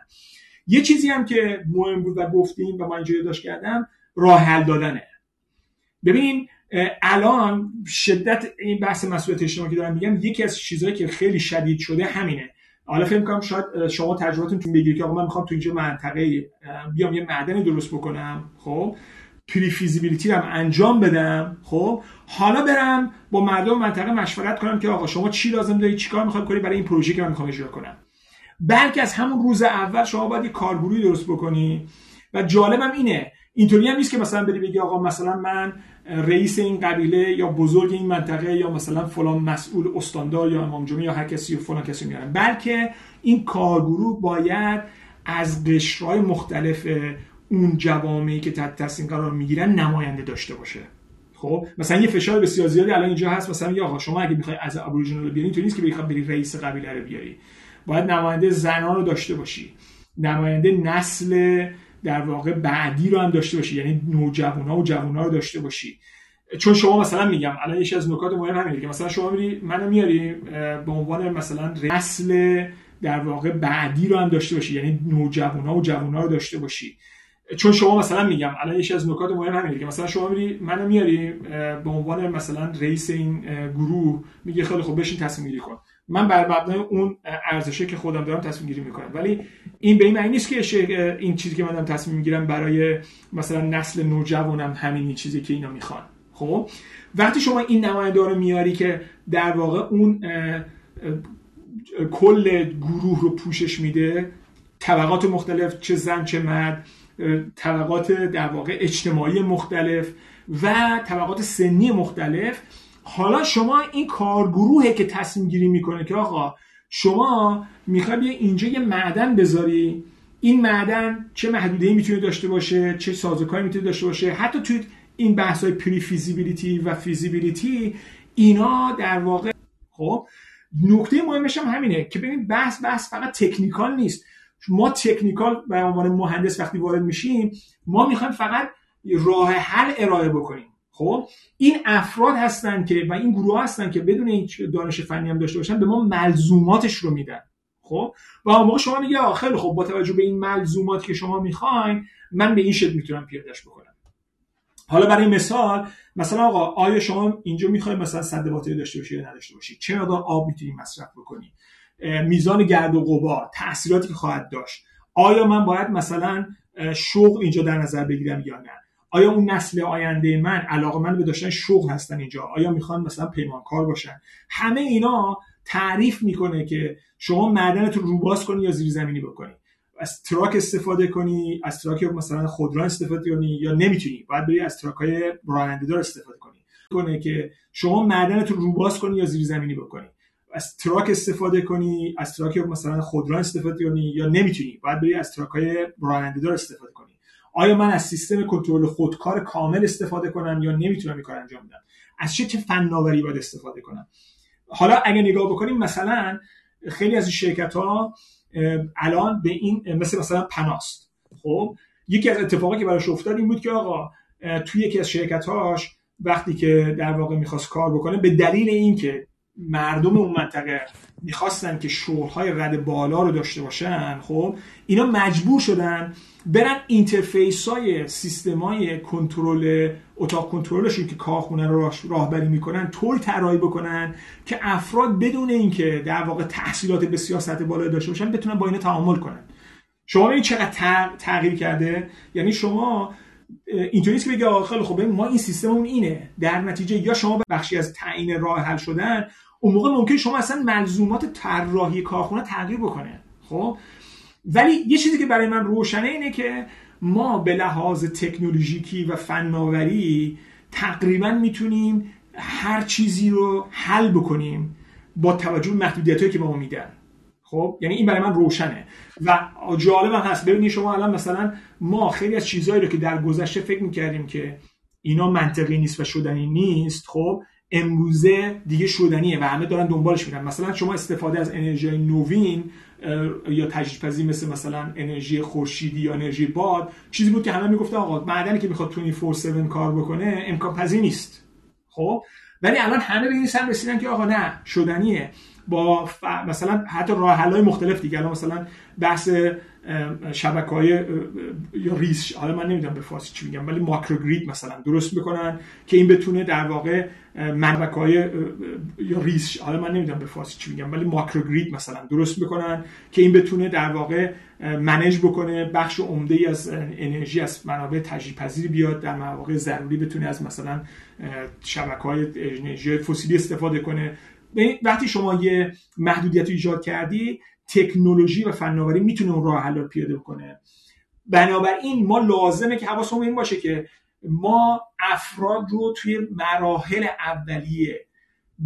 یه چیزی هم که مهم بود و گفتیم و من اینجا یادداشت کردم راه حل دادنه. ببین الان شدت این بحث مسئولیت اجتماعی که دارم میگم یکی از چیزهایی که خیلی شدید شده همینه. حالا فکر کنم شاید شما تجربتون تو بگیرید که آقا من می‌خوام تو اینجا منطقه بیام یه معدنی درست بکنم خب؟ پری فیزیبیلیتی رو انجام بدم خب؟ حالا برم با مردم منطقه مشورت کنم که آقا شما چی لازم دارید چیکار می‌خواید کنید برای این پروژه که من می‌خوام اجرا کنم. بلکه از همون روز اول شما باید یه کارگروهی درست بکنی. و جالبم اینه اینطوری هم نیست که مثلا بری بگی آقا مثلا من رئیس این قبیله یا بزرگ این منطقه یا مثلا فلان مسئول استاندار یا امام جمعه یا هر کسی و فلان کسی میارن. بلکه این کارگروه باید از قشرهای مختلف اون جوامعی که تحت تصمیم قرار می‌گیرن نماینده داشته باشه. خب مثلا یه فشار بسیار زیادی الان اینجا هست مثلا یا آقا شما اگه می‌خوای از ابوریجینال رو بیاری تو نیست که بخوای بری رئیس قبیله رو بیاری. باید نماینده زنان رو داشته باشی. نماینده نسل در واقع بعدی رو هم داشته باشی. یعنی نوجوانا و جوونا رو داشته باشی. چون شما مثلا میگم الان یکی از نکات مهم همینه که مثلا شما میری منو میاری به عنوان مثلا نسل در واقع بعدی رو هم داشته باشی. یعنی نوجوانا و جوونا رو داشته باشی. چون شما مثلا میگم الان یکی از نکات مهم همینه که مثلا شما میری منو میاری به عنوان مثلا رئیس این گروه میگه خیلی خوب بشین تصمیم گیری کن. من بر مبنای اون ارزشه که خودم دارم تصمیم گیری می‌کنم. ولی این به این معنی نیست که این چیزی که من دارم تصمیم می‌گیرم برای مثلا نسل نوجوانم همین چیزی که اینا می‌خوان. خب؟ وقتی شما این نماینده رو میاری که در واقع اون کل گروه رو پوشش میده طبقات مختلف چه زن چه مرد طبقات در واقع اجتماعی مختلف و طبقات سنی مختلف حالا شما این کارگروهه که تصمیم گیری می‌کنه که آقا شما می‌خوای اینجا یه معدن بذاری این معدن چه محدوده می‌تونه داشته باشه چه سازوکاری می‌تونه داشته باشه حتی توی این بحث های پری فیزیبیلیتی و فیزیبیلیتی اینا در واقع خب نکته مهمش هم همینه که ببین بحث بحث فقط تکنیکال نیست. ما تکنیکال به عنوان مهندس وقتی وارد میشیم ما می‌خوایم فقط راه حل ارائه بکنیم. خب؟ این افراد هستن که و این گروه هستن که بدون این دانش فنی هم داشته باشن به ما ملزوماتش رو میدن. خب؟ و موقع شما میگه خیلی خب با توجه به این ملزومات که شما می‌خواین من به این شکل می‌تونم پیادهش بکنم. حالا برای مثال مثلا آقا آیا شما اینجا می‌خواید مثلا صد باتری داشته باشی یا نداشته باشی؟ چه مقدار آب می‌تونی مصرف بکنی؟ میزان گرد و غبار تاثیراتی که خواهد داشت. آیا من باید مثلا شغل اینجا در نظر بگیرم یا نه؟ آیا اون نسل آینده من علاقه من به داشتن شغل هستن اینجا؟ آیا می‌خوان مثلا پیمانکار باشن؟ همه اینا تعریف می‌کنه که شما معدنتون روباز کنی یا زیرزمینی بکنی. از truck استفاده کنی از truck مثلا خودران استفاده کنی یا نمی‌تونی. باید بری از truck های راننده دار استفاده کنی. کنه که شما معدنتون روباز کنی یا زیرزمینی بکنی. از truck استفاده کنی از truck مثلا خودران استفاده کنی یا نمی‌تونی. باید بری از truck های راننده دار استفاده کنی. آیا من از سیستم کنترل خودکار کامل استفاده کنم یا نمی‌تونم این کار انجام بدم؟ از چه چه فناوری باید استفاده کنم؟ حالا اگه نگاه بکنیم مثلا خیلی از شرکت ها الان به این مثل مثلا پناست. خب یکی از اتفاقی که براش افتاد این بود که آقا توی یکی از شرکت هاش وقتی که در واقع می‌خواست کار بکنه به دلیل اینکه مردم اون منطقه می‌خواستن که شورهای رد بالا رو داشته باشن خب اینا مجبور شدن برن اینترفیس های سیستم های کنترل اتاق کنترلشون که کارخونه رو راهبری می‌کنن طور طراحی بکنن که افراد بدون اینکه در واقع تحصیلات بسیار سطح بالا داشته باشن بتونن با اینا تعامل کنن. شما این چقدر تغییر کرده. یعنی شما اینطوری که آقا خیلی خب ما این سیستممون اینه. در نتیجه یا شما بخشی از تعیین راه حل شدن اون موقع ممکن شما اصلا ملزومات طراحی کارخونه تغییر بکنه. خب؟ ولی یه چیزی که برای من روشنه اینه که ما به لحاظ تکنولوژیکی و فناوری تقریبا می‌تونیم هر چیزی رو حل بکنیم با توجه به محدودیتایی که به ما میدن. خب؟ یعنی این برای من روشنه. و جالب هم هست. ببینید شما الان مثلا ما خیلی از چیزهایی رو که در گذشته فکر می‌کردیم که اینا منطقی نیست و شدنی نیست خب؟ امروزه دیگه شدنیه و همه دارن دنبالش میرن. مثلا شما استفاده از انرژی نوین یا تجدید پذیر مثل مثلا انرژی خورشیدی یا انرژی باد چیزی بود که همه می‌گفتن آقا معدنی که می‌خواد 24/7 کار بکنه امکان پذیر نیست. خب؟ ولی الان همه به این سن رسیدن که آقا نه شدنیه. با ف... مثلا حتی راه های مختلف دیگه. الان مثلا بحث شبکه های یا ریس حالا من نمی‌دونم به فارسی چی میگم ولی ماکروگرید مثلا درست می‌کنن که این بتونه در واقع شبکه های یا ریس حالا من نمی‌دونم به فارسی چی میگم ولی ماکروگرید مثلا درست می‌کنن که این بتونه در واقع منیج بکنه بخش عمده ای از انرژی از منابع تجدید پذیری بیاد در مواقع ضروری بتونه از مثلا شبکه های انرژی فسیلی استفاده کنه. وقتی شما یه محدودیت ایجاد کردی تکنولوژی و فناوری می‌تونه اون راه حل رو پیاده کنه بنابراین ما لازمه که حواسمون این باشه که ما افراد رو توی مراحل اولیه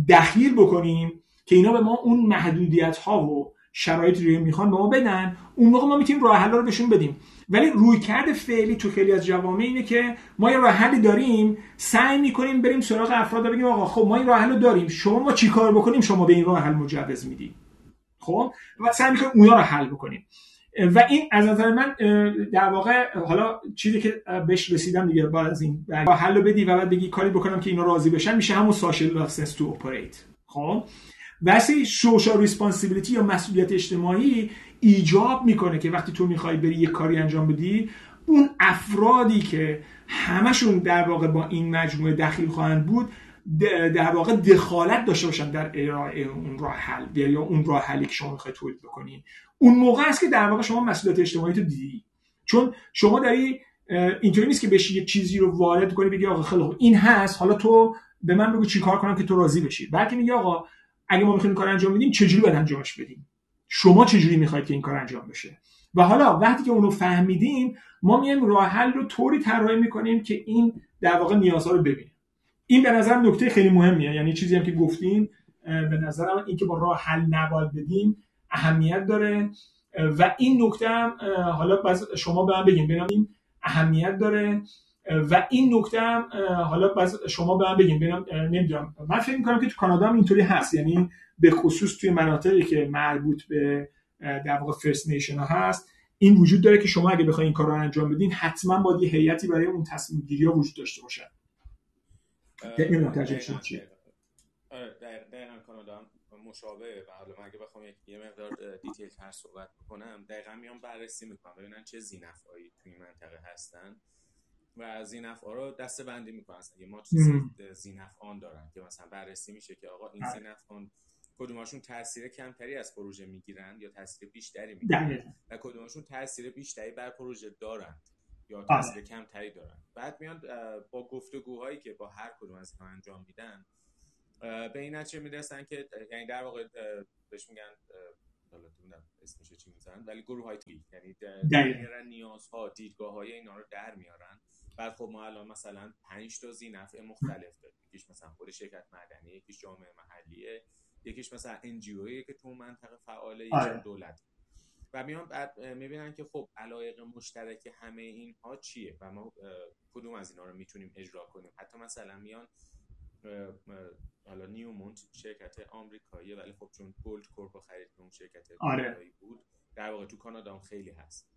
دخیل بکنیم که اینا به ما اون محدودیت ها و شرایطی رو می‌خوان به ما بدن اون موقع ما می‌تونیم راه حل رو بهشون بدیم. ولی رویکرد فعلی تو خیلی از جوامع اینه که ما یه راه حلی داریم سعی می‌کنیم بریم سراغ افراد بگیم آقا خب ما این راه حل داریم شما ما چیکار بکنیم؟ شما به این راه حل مجوز می‌دید خب؟ و سعی می‌کنیم اونا رو حل بکنیم. و این از نظر من در واقع حالا چیزی که بهش رسیدم دیگه بعد از این راه حل بدی و بعد بگی کاری بکنم که اینا راضی بشن میشه همون social license to operate خب؟ واسه social responsibility یا مسئولیت اجتماعی ایجاب می‌کنه که وقتی تو می‌خوای بری یه کاری انجام بدی اون افرادی که همشون در واقع با این مجموعه دخیل خواهند بود در واقع دخالت داشته باشن در ارائه اون راه حل یا اون راه حلی که شما می‌خواید تولید بکنین. اون موقع است که در واقع شما مسئولیت اجتماعی تو دیدی. چون شما داری اینطوری نیست که بشی یه چیزی رو وارد کنی بگی آقا خیلی این هست حالا تو به من بگو چیکار کنم که تو راضی بشی. بلکه میگی آقا اگه ما می‌خوایم کار انجام بدیم چجوری باید انجامش بدیم؟ شما چجوری می‌خواید که این کار انجام بشه؟ و حالا وقتی که اونو فهمیدیم ما میایم راه حل رو طوری طراحی می‌کنیم که این در واقع نیازها رو ببینیم. این به نظر نکته خیلی مهمیه. یعنی چیزی هم که گفتین به نظرم این که با راه حل نباید بدیم اهمیت داره. و این نکته هم حالا شما به من بگین. ببینم اهمیت داره. و این نکته هم حالا شما به من بگین نمی‌دونم. من فکر می‌کنم که تو کانادا هم اینطوری هست. یعنی به خصوص توی مناطقی که مربوط به در واقع First Nation ها هست این وجود داره که شما اگه بخواید این کار رو انجام بدین حتما باید یه هیئتی برای اون تصمیم گیری ها وجود داشته باشه این ترجمه چیه؟ آره دقیقا. کانادا مشابه و حالا من اگه بخوام یه مقدار detail تر صحبت بکنم. دقیقا میام بررسی می‌کنم. ببینن چه ذینفعایی توی منطقه هستن. و زینفعا رو دسته بندی می‌کنن. یه ما زینفعان دارن که مثلا بررسی میشه که آقا این زینفعان کدوماشون تاثیر کمتری از پروژه می‌گیرن یا تاثیر بیشتری می‌گیرن؟ و کدوماشون تاثیر بیشتری بر پروژه دارن یا تاثیر کمتری دارن؟ بعد میان با گفتگوهایی که با هر کدوم از اینها انجام میدن به این نتیجه می‌رسن که یعنی در واقع بهش میگن حالا اسمش چی می‌زنن ولی گروه های یعنی در نیازها دیدگاه های اینا رو در میارن. بعد خب ما الان مثلا 5 تا زینف مختلف داریم یکیش مثلا خود شرکت مدنی یکیش جامعه محلیه یکیش مثلا انجیویی که تو منطقه فعاله یکیش آره. دولت و میان بعد می‌بینن که خب علایق مشترک همه اینها چیه و ما کدوم از اینا رو می‌تونیم اجرا کنیم حتی مثلا میان حالا نیومونت شرکت آمریکایی ولی خب چون گولد کورپ خرید اون شرکت آره. بود در واقع تو کانادا هم خیلی هست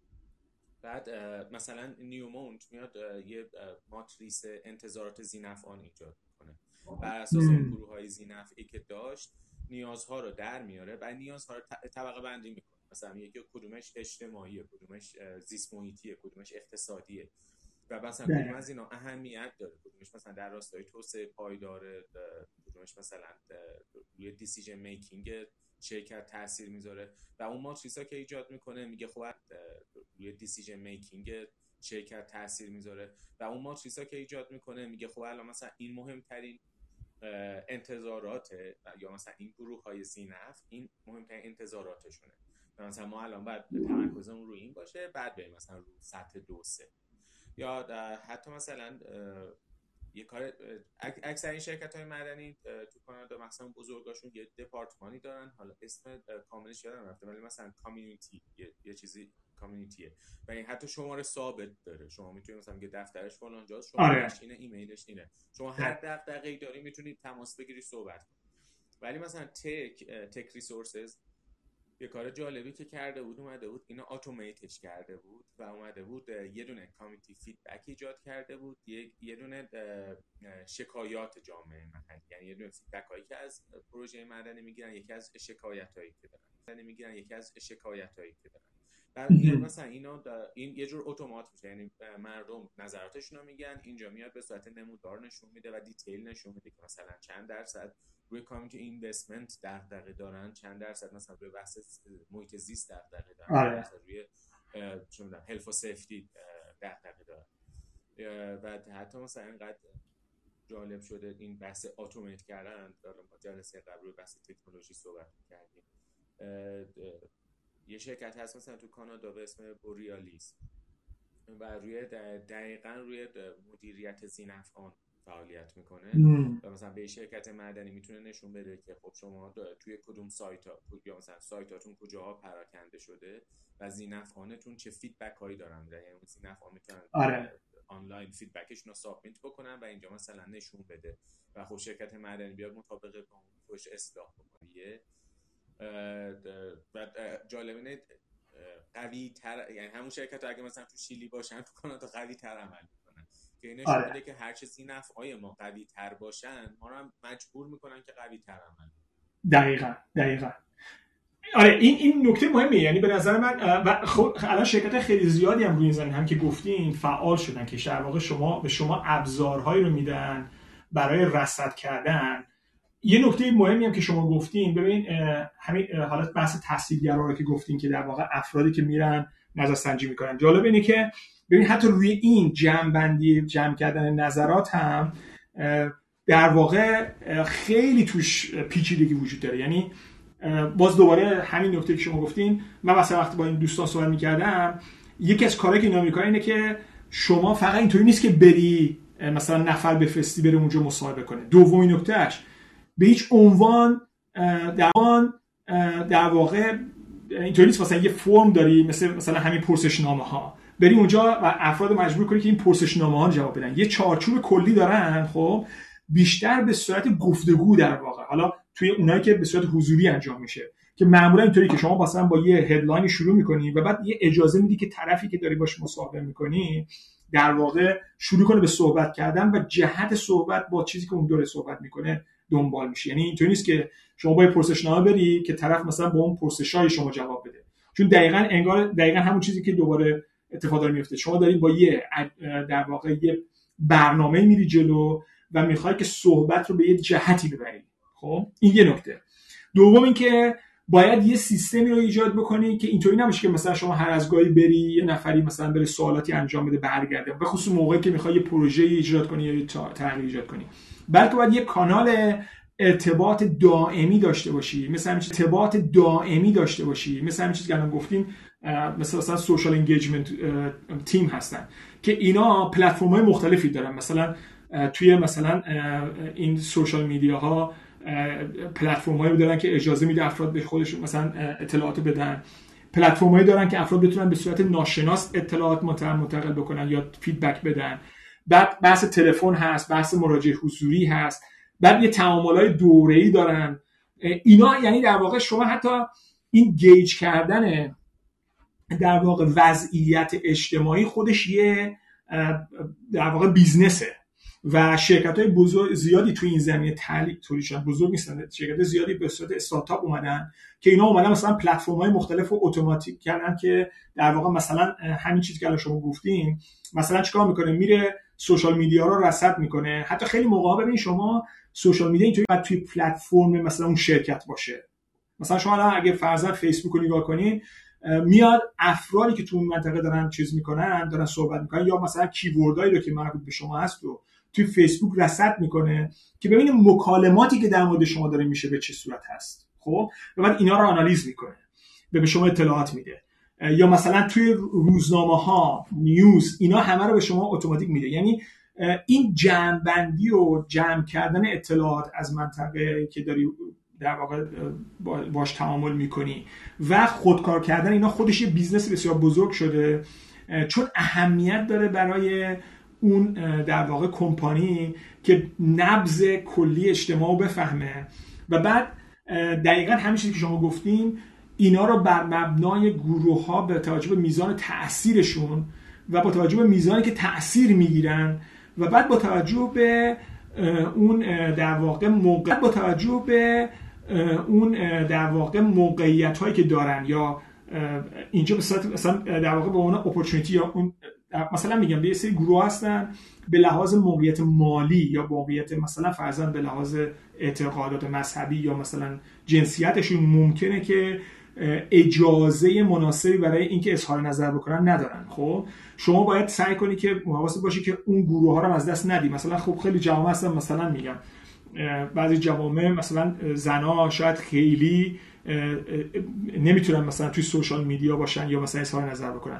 بعد مثلا نیومونت میاد یه ماتریس انتظارات زینفعان ایجاد کنه بر اساس اون گروه های زینفعی که داشت نیازها رو در میاره و نیازها رو طبقه بندی می‌کنه. مثلا یکی کدومش اجتماعیه کدومش زیست محیطیه کدومش اقتصادیه. و مثلا کدوم از اینا اهمیت داره؟ کدومش مثلا در راستای توسعه پایدار کدومش مثلا روی دیسیژن میکینگ شرکت تاثیر می‌ذاره؟ و اون ماتریسا که ایجاد می‌کنه میگه خب روی دیسیژن میکینگ شرکت تاثیر می‌ذاره. و اون ماتریسا که ایجاد می‌کنه میگه خب الان مثلا این مهمترین انتظارات یا مثلا این گروه های زینف این مهمترین انتظاراتشونه. مثلا ما الان باید تمرکزمون رو این باشه بعد بریم مثلا رو سطح دو سه. یا حتی مثلا یه کار اکثر این شرکت های معدنی تو کانادا مثلا بزرگاشون یه دپارتمانی دارن. حالا اسم کاملش یادم رفته ولی مثلا community یه چیزی community ه و این حتی شماره ثابت داره. شما می‌تونید مثلا که دفترش فلان جاست شما آره. اینه ایمیلش اینه. شما هر دغدغه‌ای داری می‌تونید تماس بگیری صحبت ولی مثلا Teck Teck Resources یه کار جالبی که کرده بود اومده بود اینا automate ش کرده بود و اومده بود یه دونه community feedback ایجاد کرده بود یه, یه دونه شکایات جامعه محلی یعنی یه دونه feedback هایی که از پروژه معدنی می‌گیرن یکی از شکایت هایی که دارن. می‌گیرن یکی از شکایت هایی که دارن. بعد مثلا اینا این یه جور automate میشه. یعنی مردم نظراتشون رو میگن اینجا میاد به صورت نمودار نشون میده و detail نشون میده که مثلا چند درصد روی community investment دغدغه دارن چند درصد مثلا روی بحث محیط زیست دغدغه دارن آره. مثلا روی چه می‌دونم health و safety دغدغه دارن. و حتی مثلا اینقدر جالب شده این بحث اتومات کردن. حالا ما جلسه قبل روی بحث تکنولوژی صحبت کردیم یه شرکت هست مثلا تو کانادا به اسم بوریالیس و روی دقیقا روی مدیریت زینفعان فعالیت می‌کنه. و مثلا به شرکت معدنی می‌تونه نشون بده که خب شما توی کدوم سایت ها یا مثلا سایتاتون کجاها پراکنده شده و ذینفعانتون چه feedback هایی دارن یعنی ذینفعان می‌تونن آره. آنلاین feedback شون رو submit بکنن و اینجا مثلا نشون بده. و خب شرکت معدنی بیاد مطابق با اون اصلاح بکنه. و جالب اینه قوی تر یعنی همون شرکت اگه مثلا تو شیلی باشن تو کانادا قوی تر عمل می‌کنن. که اینه آره. که هر چه های ما قوی تر باشن ما رو هم مجبور می‌کنن که قوی تر عمل دقیقا دقیقا. آره این این نکته مهمه یعنی به نظر من و خب الان شرکت خیلی زیادی هم روی این هم که گفتین فعال شدن که در واقع شما به شما ابزارهایی رو میدن برای رصد کردن. یه نکته مهمی هم که شما گفتین ببین همین حالت بحث تحصیلگرا رو که گفتین که در واقع افرادی که میرن نظر سنجی می‌کنن. جالب اینه که ببین حتی روی این جمع بندی جمع کردن نظرات هم در واقع خیلی توش پیچیدگی وجود داره. یعنی باز دوباره همین نکته که شما گفتین من مثلا وقتی با این دوستان صحبت می‌کردم یکی از کارهایی که اینا می‌کنن اینه که شما فقط اینطوری نیست که بری مثلا نفر بفرستی بره اونجا مصاحبه کنه. دومین نکتهش به هیچ عنوان در در واقع اینطوری نیست. مثلا یه فرم داری مثل مثلا همین پرسشنامه ها بری اونجا و افراد مجبور کنی که این پرسشنامه ها جواب بدن. یه چارچوب کلی دارن خب بیشتر به صورت گفتگو در واقع. حالا توی اونایی که به صورت حضوری انجام میشه. که معمولا اینطوری که شما مثلا با یه هدلاین شروع می‌کنی و بعد یه اجازه میدی که طرفی که داری باش مصاحبه می‌کنی در واقع شروع کنه به صحبت کردن و جهت صحبت با چیزی که اون داره صحبت می‌کنه دنبال میشه. یعنی اینطوری نیست که شما با پرسشنامه بری که طرف مثلا با اون پرسشای شما جواب بده. چون دقیقا انگار دقیقا همون چیزی که دوباره اتفاق داره میفته شما دارید با یه در واقع یه برنامه میری جلو و می‌خوای که صحبت رو به یه جهتی ببری. خب؟ این یه نکته. دوم اینکه باید یه سیستمی رو ایجاد بکنی که اینطوری نمیشه که مثلا شما هر از گاهی بری یه نفری مثلا بره سوالاتی انجام بده برگرده. به خصوص موقعی که می‌خوای یه پروژه ایجاد کنی یا تغییر ایجاد کنی. بلکه باید یه کانال ارتباط دائمی داشته باشی. مثل همین ارتباط دائمی داشته باشی. مثل همین چیزی که الان گفتیم مثلا مثلا social engagement team هستن. که اینا پلتفرم های مختلفی دارن. مثلا توی مثلا این social media ها پلتفرم هایی دارن که اجازه میده افراد به خودشون مثلا اطلاعات بدن. پلتفرم هایی دارن که افراد بتونن به صورت ناشناس اطلاعات منتقل بکنن یا feedback بدن. بعد بحث تلفن هست بحث مراجعه حضوری هست. بعد یه تعامل های دوره ای دارن. اینا یعنی در واقع شما حتی این گیج کردن در واقع وضعیت اجتماعی خودش یه در واقع بیزنسه و شرکت های بزرگ زیادی توی این زمینه تعلیق تولیشن بزرگ نیستن شرکت زیادی به صورت استارتاپ اومدن که اینا اومدن مثلا پلتفرم های مختلف رو اتوماتیک کردن که در واقع مثلا همین چیزی که الان شما گفتین مثلا چیکار می‌کنه؟ میره سوشال میدیا رو رصد می‌کنه. حتی خیلی موقع ببین شما سوشال میدیا اینطوری باید توی پلتفرم مثلا اون شرکت باشه. مثلا شما الان اگه فرضاً فیسبوک رو نگاه کنین میاد افرادی که تو اون منطقه دارن چیز می‌کنن دارن صحبت می‌کنن یا مثلا کیوردایی رو که مربوط به شما هست رو توی فیسبوک رصد می‌کنه که ببینه مکالماتی که در مورد شما داره میشه به چه صورت هست. خب؟ و بعد اینا رو آنالیز می‌کنه. به شما اطلاعات میده. یا مثلا توی روزنامه ها نیوز اینا همه رو به شما اتوماتیک میده. یعنی این جمع و جمع کردن اطلاعات از منطقه که داری در واقع باش تعامل می‌کنی و خودکار کردن اینا خودش یه بیزنس بسیار بزرگ شده چون اهمیت داره برای اون در واقع کمپانی که نبض کلی اجتماع رو بفهمه. و بعد دقیقا همین که شما گفتیم اینا رو بر مبنای گروه ها به توجه به میزان تاثیرشون و با توجه به میزانی که تاثیر می‌گیرن و بعد با توجه به اون در واقع موقع با توجه به اون در واقع موقعیت هایی که دارن یا اینجا مثلا در واقع به اون اپورتونتی یا اون مثلا میگم به یه سری گروه هستن به لحاظ موقعیت مالی یا موقعیت مثلا فرزن به لحاظ اعتقادات مذهبی یا مثلا جنسیتشون ممکنه که اجازه مناسبی برای اینکه اظهار نظر بکنن ندارن. خب شما باید سعی کنی که حواست باشی که اون گروه ها رو از دست ندی. مثلا خب خیلی جوامع هستن مثلا میگم بعضی جوامع مثلا زنا شاید خیلی نمی‌تونن مثلا توی سوشال میدیا باشن یا مثلا اظهار نظر بکنن.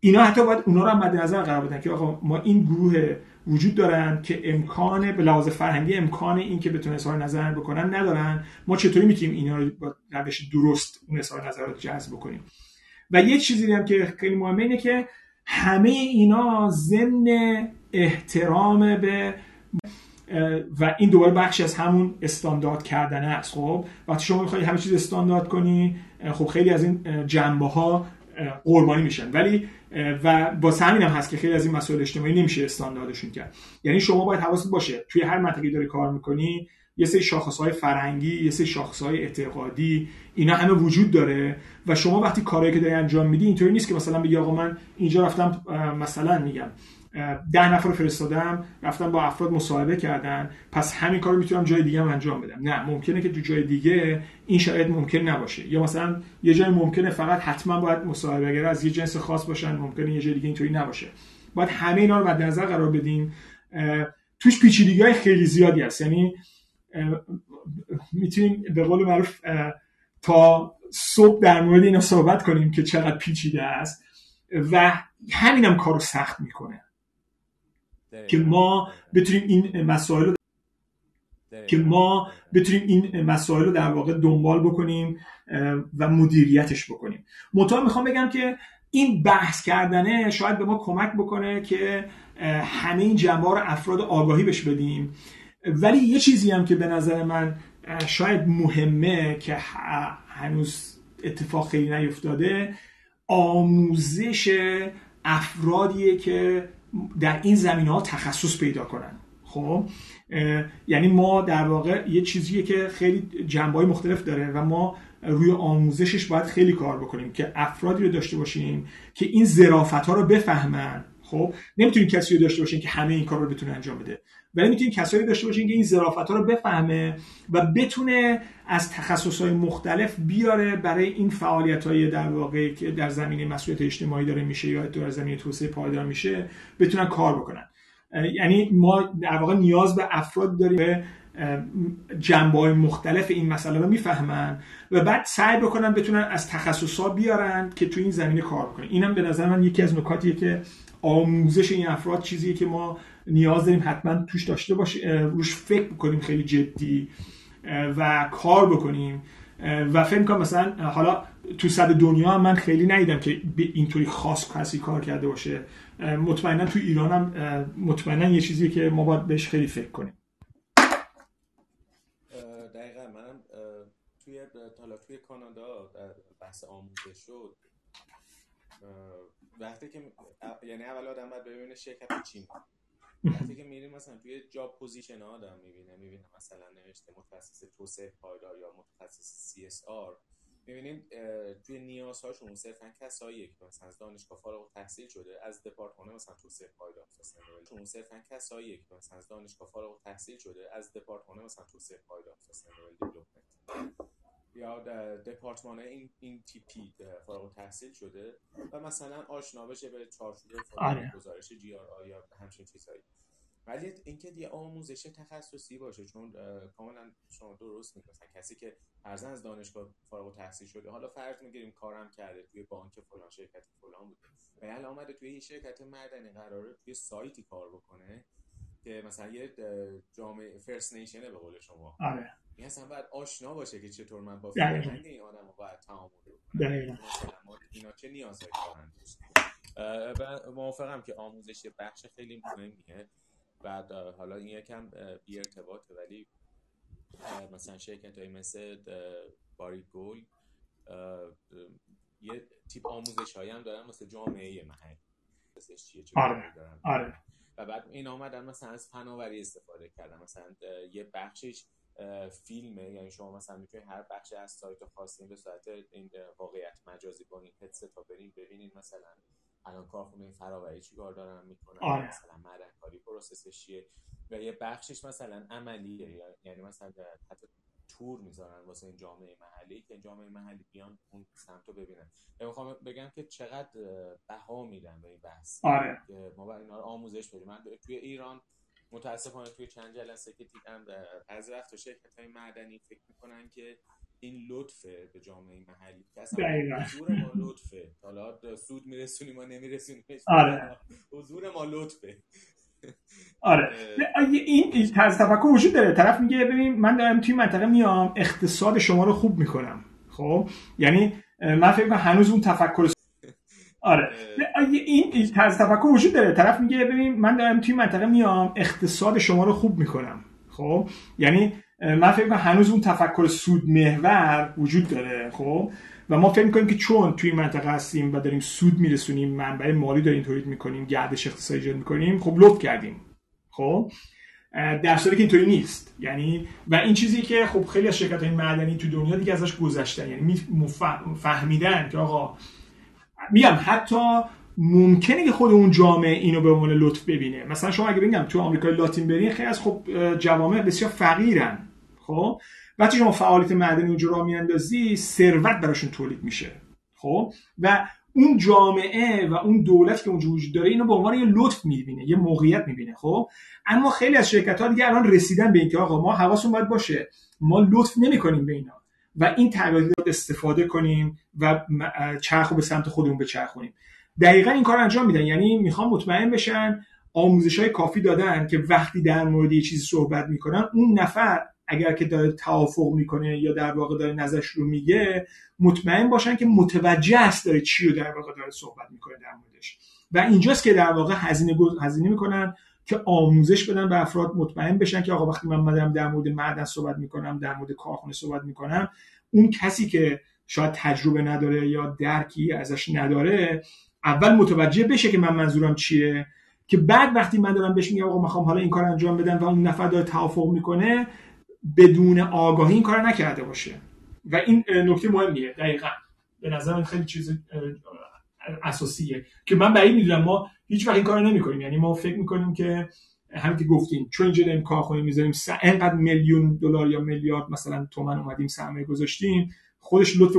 اینا حتی باید اونا رو هم مد نظر قرار بدن که آقا ما این گروه وجود دارن که امکان به لحاظ فرهنگی امکان این که بتونه اظهار نظر بکنن ندارن. ما چطوری می‌تونیم اینا رو با روش درست اون اظهار نظر رو جذب بکنیم؟ و یه چیزی هم که خیلی مهمه اینه که همه اینا ضمن احترام به و این دوباره بخشی از همون استاندارد کردن است. خب وقتی شما می‌خوای همه چیز استاندارد کنی خب خیلی از این جنبه ها قربانی میشن. ولی و با همین هم هست که خیلی از این مسائل اجتماعی نمیشه استانداردشون کرد. یعنی شما باید حواست باشه توی هر منطقی داری کار می‌کنی یه سری های فرهنگی یه سری های اعتقادی اینا همه وجود داره و شما وقتی کارهایی که داری انجام میدی اینطوری نیست که مثلا بگی آقا من اینجا رفتم مثلا میگم. ده نفر رو فرستادم رفتم با افراد مصاحبه کردن. پس همین کار رو می‌تونم جای دیگه هم انجام بدم. نه ممکنه که تو جای دیگه این شرایط ممکن نباشه. یا مثلا یه جای ممکنه فقط حتما باید مصاحبه از یه جنس خاص باشن ممکنه یه جای دیگه اینطوری نباشه. باید همه اینا رو مد نظر قرار بدیم. توش پیچیدگی های خیلی زیادی هست. یعنی می‌تونیم به قول معروف تا صبح در مورد اینا صحبت کنیم که چقدر پیچیده است و همینم کارو سخت می‌کنه. که ما بتونیم این مسائل رو که ما بتونیم این مسائل رو در واقع دنبال بکنیم و مدیریتش بکنیم. منتها می‌خوام بگم که این بحث کردنه شاید به ما کمک بکنه که همه این جنبه رو افراد آگاهی بش بدیم. ولی یه چیزی هم که به نظر من شاید مهمه که هنوز اتفاق خیلی نیفتاده آموزش افرادیه که در این زمین ها تخصص پیدا کنن. خب یعنی ما در واقع یه چیزیه که خیلی جنبه مختلف داره و ما روی آموزشش باید خیلی کار بکنیم که افرادی رو داشته باشیم که این ظرافت ها رو بفهمن. خب نمی‌تونیم کسی رو داشته باشیم که همه این کار رو بتونه انجام بده. ولی می‌تونیم کسایی داشته باشیم که این ظرافت ها رو بفهمه و بتونه از تخصص های مختلف بیاره برای این فعالیت های در واقع که در زمینه مسئولیت اجتماعی داره میشه یا در زمینه توسعه پایدار میشه بتونن کار بکنن. یعنی ما در واقع نیاز به افراد داریم به جنبه های مختلف این مسئله رو می‌فهمن و بعد سعی بکنن بتونن از تخصص ها بیارن که تو این زمینه کار بکنن. اینم به نظر من یکی از نکاتیه که آموزش این افراد چیزیه که ما نیاز داریم حتما توش داشته باشیم روش فکر بکنیم خیلی جدی و کار بکنیم. و فکر کنم مثلا حالا تو صد دنیا من خیلی ندیدم که اینطوری خاص کسی کار کرده باشه. مطمئنا تو ایران هم مطمئنا یه چیزی که ما باید بهش خیلی فکر کنیم. دقیقا منم توی حالا توی کانادا بحث آموزش شد. وقتی که یعنی اول آدم باید ببینه شرکت چین وقتی که میریم مثلا توی job position آدم می‌بینه می‌بینه مثلا نوشته متخصص توسعه پایدار یا متخصص CSR می‌بینیم توی نیازهاشون صرفا کسایی که مثلا از دانشگاه فارغ تحصیل شده از دپارتمان مثلا توسعه پایدار چون صرفا کسایی که مثلا از دانشگاه فارغ تحصیل شده از دپارتمان مثلا توسعه پایدار یا دپارتمان این این تیپی فارغ تحصیل شده و مثلا آشنا بشه به چارچوب آره. گزارش جی آر یا همچین چیزهایی. ولی اینکه یه آموزش تخصصی باشه چون کاملا شما درست میگید کسی که فرضاً از دانشگاه فارغ التحصیل شده حالا فرض می‌گیریم کارم کرده توی بانک فلان شرکت فلان بوده. و الان اومده توی این شرکت معدنی قراره توی سایتی کار بکنه که مثلا یه جامعه فرست نیشنه به قول شما. آره. این اصلا باید آشنا باشه که چطور من با فرهنگ این آدم باید تعامل کنم. اینا چه نیازهایی دارن؟ موافقم که آموزش بخش خیلی مهمیه. بعد حالا این یکم بی ارتباطه ولی مثلا شرکت های مثل باری گول یه تیپ آموزش هایی هم دارن مثل جامعه محلی. آره. آره. و بعد این آمدن مثلا از فناوری استفاده کردن. مثلا یه بخشش فیلمه. یعنی شما مثلا می‌تونید هر بخش از سایت رو خواستین به صورت این واقعیت مجازی با این هدست ها برین ببینید مثلا الان کارخونه فراوری چیکار دارن می‌کنن آره. مثلا معدن کاری process ش چیه و یه بخشش مثلا عملیه. یعنی مثلا حتی تور می‌ذارن واسه این جامعه محلی که جامعه محلی بیان اون سمت رو ببینن می‌خوام بگم که چقدر بها میدن به این بحث. آره. ما باید اینا رو آموزش بدیم. من توی ایران متاسفانه توی چند جلسه که دیدم از وقت و شرکت های معدنی فکر می‌کنن که این لطفه به جامعه محلی. که اصلا حضور ما لطفه. حالا سود میرسونیم ما نمیرسونیم آره. حضور ما لطفه. آره. این طرز تفکر وجود داره طرف میگه ببین من دارم توی منطقه میام اقتصاد شما رو خوب می‌کنم. خب؟ یعنی من فکر کنم هنوز اون تفکر آره. این این طرز تفکر وجود داره طرف میگه ببین من دارم توی منطقه میام اقتصاد شما رو خوب می‌کنم. خب؟ یعنی من فکر کنم هنوز اون تفکر سود محور وجود داره. خب؟ و ما فکر می‌کنیم که چون توی منطقه هستیم و داریم سود میرسونیم منبع مالی داریم تولید می‌کنیم گردش اقتصادی ایجاد می‌کنیم خب لطف کردیم. خب؟ در صورتی که اینطوری نیست. یعنی و این چیزی که خب خیلی از شرکت های معدنی تو دنیا دیگه ازش گذشتن یعنی فهمیدن که آقا میگم حتی ممکنه که خود اون جامعه اینو به عنوان لطف ببینه. مثلا شما اگه بگم تو آمریکای لاتین برین خیلی از خب جوامع بسیار فقیرن. خب؟ وقتی شما فعالیت معدنی اونجا را میاندازی ثروت براشون تولید میشه. خب؟ و اون جامعه و اون دولت که اونجا وجود داره اینو به عنوان یه لطف می‌بینه یه موقعیت می‌بینه. خب؟ اما خیلی از شرکت ها دیگه الان رسیدن به اینکه آقا ما حواسون باید باشه ما لطف نمی‌کنیم به اینا. و این تغییرات استفاده کنیم و چرخو به سمت خودمون بچرخونیم. دقیقا این کار انجام میدن. یعنی می‌خوام مطمئن بشن آموزش های کافی دادن که وقتی در مورد یه چیزی صحبت می‌کنن اون نفر اگر که داره توافق می‌کنه یا در واقع داره نظرش رو میگه مطمئن باشن که متوجه است داره چی رو در واقع داره صحبت می‌کنه در موردش. و اینجاست که در واقع هزینه هزینه می‌کنن. که آموزش بدن به افراد مطمئن بشن که آقا وقتی من مدام در مورد معدن صحبت می‌کنم در مورد کارخونه صحبت می‌کنم اون کسی که شاید تجربه نداره یا درکی ازش نداره اول متوجه بشه که من منظورم چیه که بعد وقتی من دارم بهش میگم آقا می‌خوام حالا این کار انجام بدم و اون نفر داره توافق می‌کنه بدون آگاهی این کار نکرده باشه. و این نکته مهمیه دقیقا. به نظر خیلی چیز اساسیه. که من بعید می‌دونم ما هیچ وقت این کار نمی‌کنیم. یعنی ما فکر می‌کنیم که همین که گفتیم چون اینجا داریم کارخونه می‌ذاریم انقدر میلیون دلار یا میلیارد مثلا تومن اومدیم سرمایه گذاشتیم خودش لطف